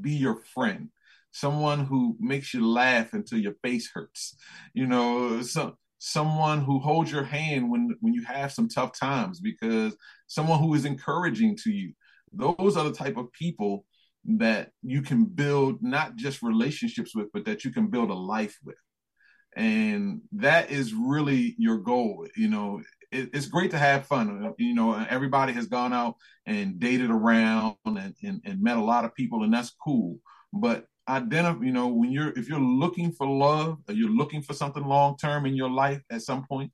be your friend, someone who makes you laugh until your face hurts, you know, so, someone who holds your hand when when you have some tough times, because someone who is encouraging to you. Those are the type of people that you can build not just relationships with, but that you can build a life with. And that is really your goal. You know, it, it's great to have fun. Uh, you know, everybody has gone out and dated around and, and, and met a lot of people, and that's cool. But identify, you know, when you're if you're looking for love or you're looking for something long term in your life at some point,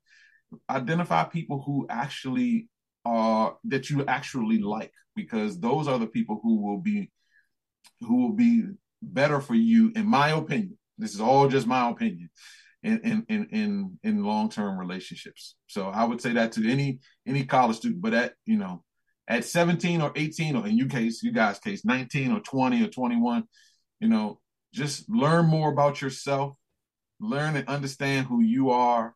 identify people who actually are that you actually like, because those are the people who will be who will be better for you, in my opinion. This is all just my opinion. In in in in, in long term relationships. So I would say that to any any college student, but at you know at 17 or 18 or in you case you guys case 19 or 20 or 21 you know just learn more about yourself learn and understand who you are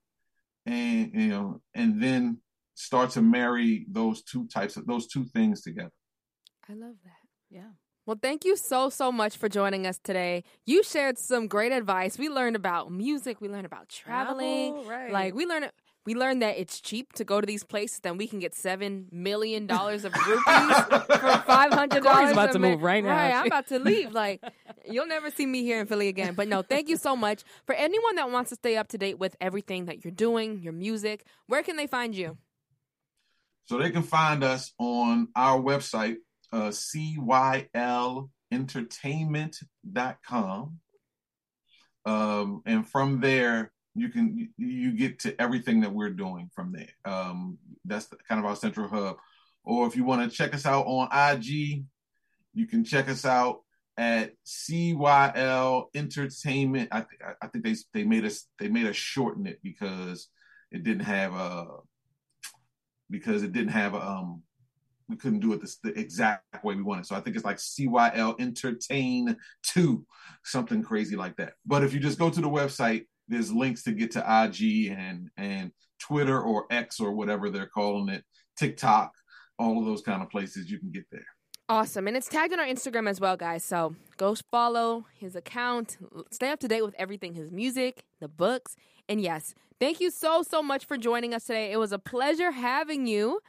and you know and then start to marry those two types of those two things together I love that. Yeah. Well, thank you so, so much for joining us today. You shared some great advice. We learned about music, we learned about traveling. Travel, right. Like we learned we learned that it's cheap to go to these places, then we can get seven million dollars of rupees for five hundred dollars. About to move right now. Right, I'm about to leave. Like you'll never see me here in Philly again. But no, thank you so much. For anyone that wants to stay up to date with everything that you're doing, your music, where can they find you? so they can find us on our website uh, cylentertainment.com um, and from there you can you get to everything that we're doing from there. Um, that's the, kind of our central hub. Or if you want to check us out on ig you can check us out at cyl entertainment. I, th- I think they they made us they made us shorten it because it didn't have a because it didn't have a um we couldn't do it the, the exact way we wanted. So I think it's like CYL Entertain 2, something crazy like that. But if you just go to the website, there's links to get to IG and and Twitter or X or whatever they're calling it, TikTok, all of those kind of places you can get there. Awesome. And it's tagged on our Instagram as well, guys. So go follow his account. Stay up to date with everything his music, the books. And yes, thank you so, so much for joining us today. It was a pleasure having you.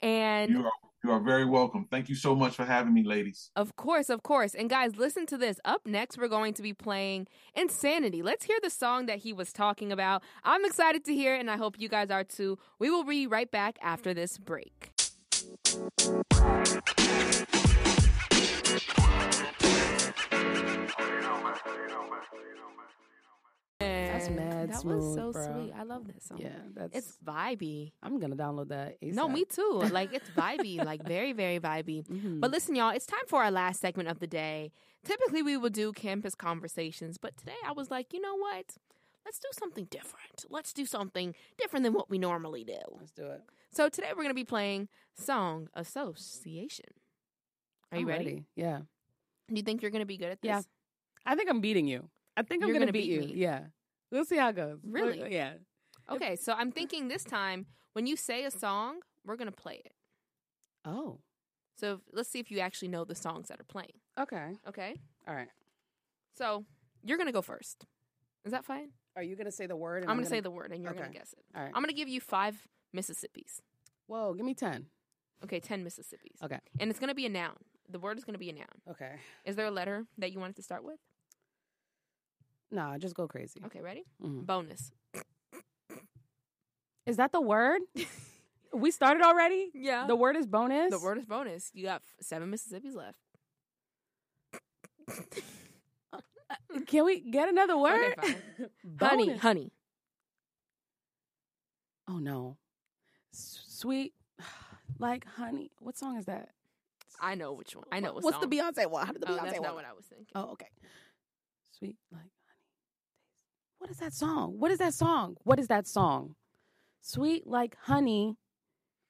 And You are you are very welcome. Thank you so much for having me, ladies. of course, of course. And guys, listen to this. Up next, we're going to be playing Insanity. Let's hear the song that he was talking about. I'm excited to hear it, and I hope you guys are too. We will be right back after this break. That's mad that smooth, was so bro. sweet. I love that song. Yeah, that's. It's vibey. I'm gonna download that. ASAP. No, me too. Like it's vibey, like very, very vibey. Mhm. But listen, y'all, it's time for our last segment of the day. Typically, we will do campus conversations, but today I was like, you know what? Let's do something different. Let's do something different than what we normally do. let's do it. So today we're going to be playing Song Association. Are you I'm ready? Yeah. Do you think you're going to be good at this? Yeah. I think I'm beating you. I think I'm gonna, gonna beat, beat you. me. Yeah. We'll see how it goes. Really? We'll- Yeah. Okay, so I'm thinking this time when you say a song, we're going to play it. Oh. So if, let's see if you actually know the songs that are playing. Okay. Okay? All right. So you're going to go first. Is that fine? Are you gonna say the word? I'm, going to say the word and you're going to guess it. All right. I'm going to give you five Mississippis. Whoa. Give me ten. Okay, 10 Mississippis. Okay. And it's going to be a noun. The word is going to be a noun. Okay. Is there a letter that you wanted to start with? Nah. Just go crazy. Okay, ready? Mhm. Bonus. Is that the word? we started already. Yeah. The word is bonus. The word is bonus. You got f- seven Mississippis left. Can we get another word? fine. Honey, Bonus. honey. Oh no. S- sweet, like honey. What song is that? I know which one. I know what What's song. the Beyonce one? How did the Oh, Beyonce that's one? not what I was thinking. Oh, okay. Sweet like honey. What is that song? What is that song? What is that song? Sweet like honey,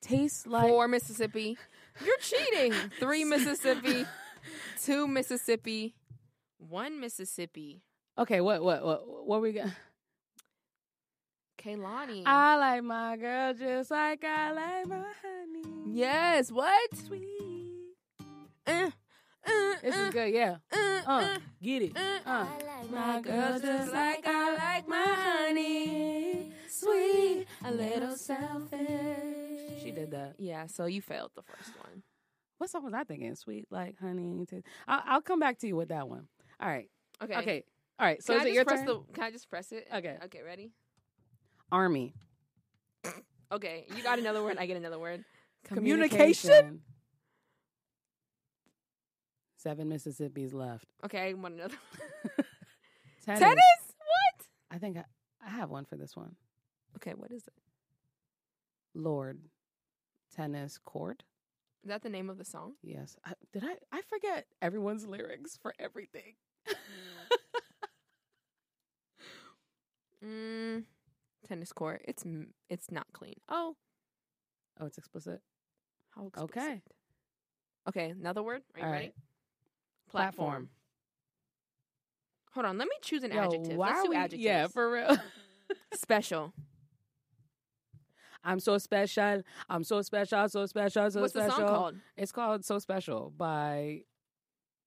tastes like Four Mississippi. You're cheating. Three Mississippi. Two Mississippi. One Mississippi. Okay, what what what what we got? Kehlani. I like my girl just like I like my honey. yes. What? Sweet. Uh, uh, This is good, yeah. uh, Uh, uh. get it. uh. Uh. My girl just like I like my honey. Sweet, a little selfish. She did that. Yeah, so you failed the first one. What song was I thinking? Sweet like honey. taste- I'll, I'll come back to you with that one. All right. Okay. Okay. All right. So can is I it your press turn? the can I just press it? Okay. Okay, ready? Army. Okay. You got another word, I get another word. Communication. Seven Mississippi's left. Okay, I want another Tennis. Tennis? What? I think I, I have one for this one. Okay, what is it? Lorde. Tennis court. Is that the name of the song? Yes. I, did I? I forget everyone's lyrics for everything. Mm, tennis court. It's it's not clean. Oh, oh, it's explicit. how explicit. Okay. Okay, another word. Are you All ready? right. Platform. Platform. Hold on, let me choose an Yo, adjective. why Let's are do we- adjectives. Yeah, for real. Special. I'm so special. I'm so special. So special. So What's special. the song called? It's called "So Special" by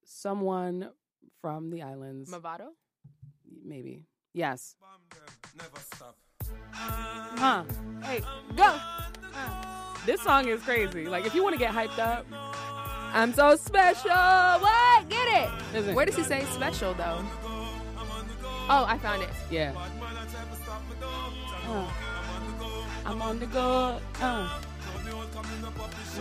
someone from the islands. Mavado. Maybe. Yes. Never stop. Huh. Hey, go. This song is crazy. Like, if you want to get hyped up, I'm so special. What? Get it? Listen. Where does he say special though? Oh, I found it. yeah. Uh, I'm on the go. Uh,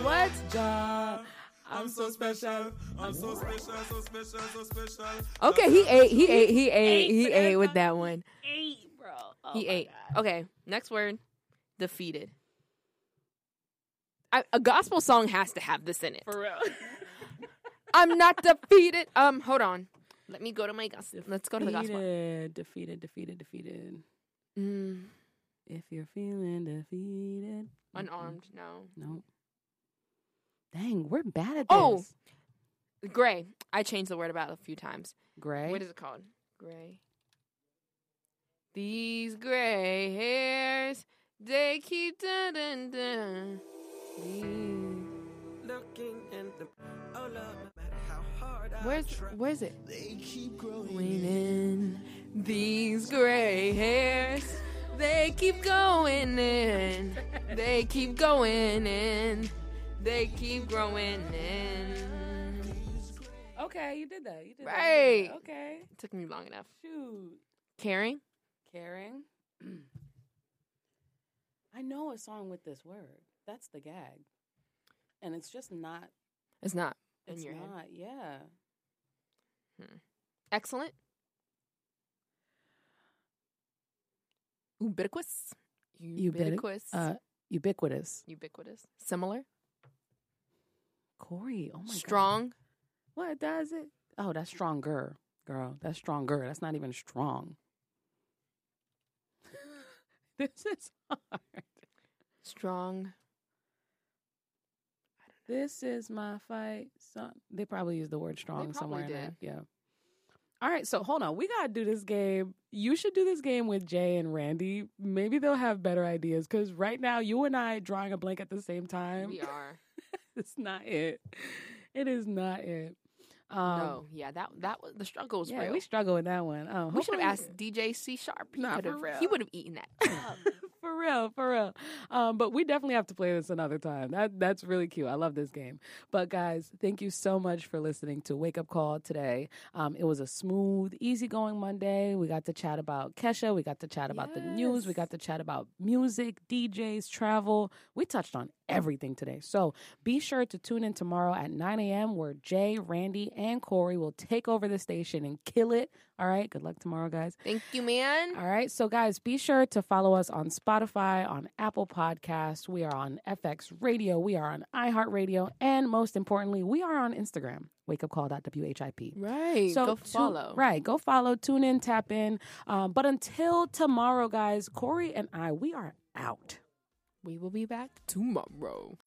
What? job. I'm so special. I'm so special, so special, so special. Okay, he ate. He ate. He ate. He ate with that one. Eight, bro. Oh he ate. God. Okay, next word. Defeated. I, a gospel song has to have this in it. For real. I'm not defeated. Um, hold on. Let me go to my gospel. Let's go to the gospel. Defeated, defeated, defeated, defeated. Mm, If you're feeling defeated. unarmed. No. No. Dang, we're bad at this. Oh. Gray. I changed the word about a few times. Gray. What is it called? Gray. These gray hairs, they keep dun dun dun. Where's try, where's it? they keep growing. Going in these gray hairs, they keep going in. They keep going in. They keep growing in. Okay, you did that. You did that. Right. You did that. Okay. Took me long enough. Shoot. Caring. Caring. I know a song with this word. That's the gag. And it's just not. It's not in It's your not. head. Yeah. Excellent. Ubiquitous. Ubiquitous. Uh, ubiquitous. Ubiquitous. Similar. Corey. Oh my god. Strong. What does it? Oh, that's stronger, girl. That's stronger. That's not even strong. this is hard. Strong. This is my fight. Son. They probably used the word strong probably somewhere in there. Yeah. All right, so hold on. We gotta do this game. You should do this game with Jay and Randy. Maybe they'll have better ideas. Because right now, you and I drawing a blank at the same time. We are. it's not it. It is not it. Um, no. Yeah. That that was the struggle was yeah, real. we struggle with that one. Oh, We should have asked DJ C Sharp. He Nah, could have. for real. He would have eaten that. for real, for real. Um, but we definitely have to play this another time. That that's really cute. I love this game. But guys, thank you so much for listening to Wake Up Call today. Um, it was a smooth, easygoing Monday. We got to chat about Kesha. We got to chat about the news. We got to chat about music, DJs, travel. We touched on everything today. So be sure to tune in tomorrow at 9 a.m. where Jay, Randy, and Corey will take over the station and kill it. All right. Good luck tomorrow, guys. Thank you, man. All right. So, guys, be sure to follow us on Spotify, on Apple Podcasts. We are on FX Radio. We are on iHeartRadio. And most importantly, we are on Instagram, wakeupcall.whip. Right. So go follow. right. Go follow, tune in, tap in. Um, but until tomorrow, guys, Corey and I, we are out. We will be back tomorrow.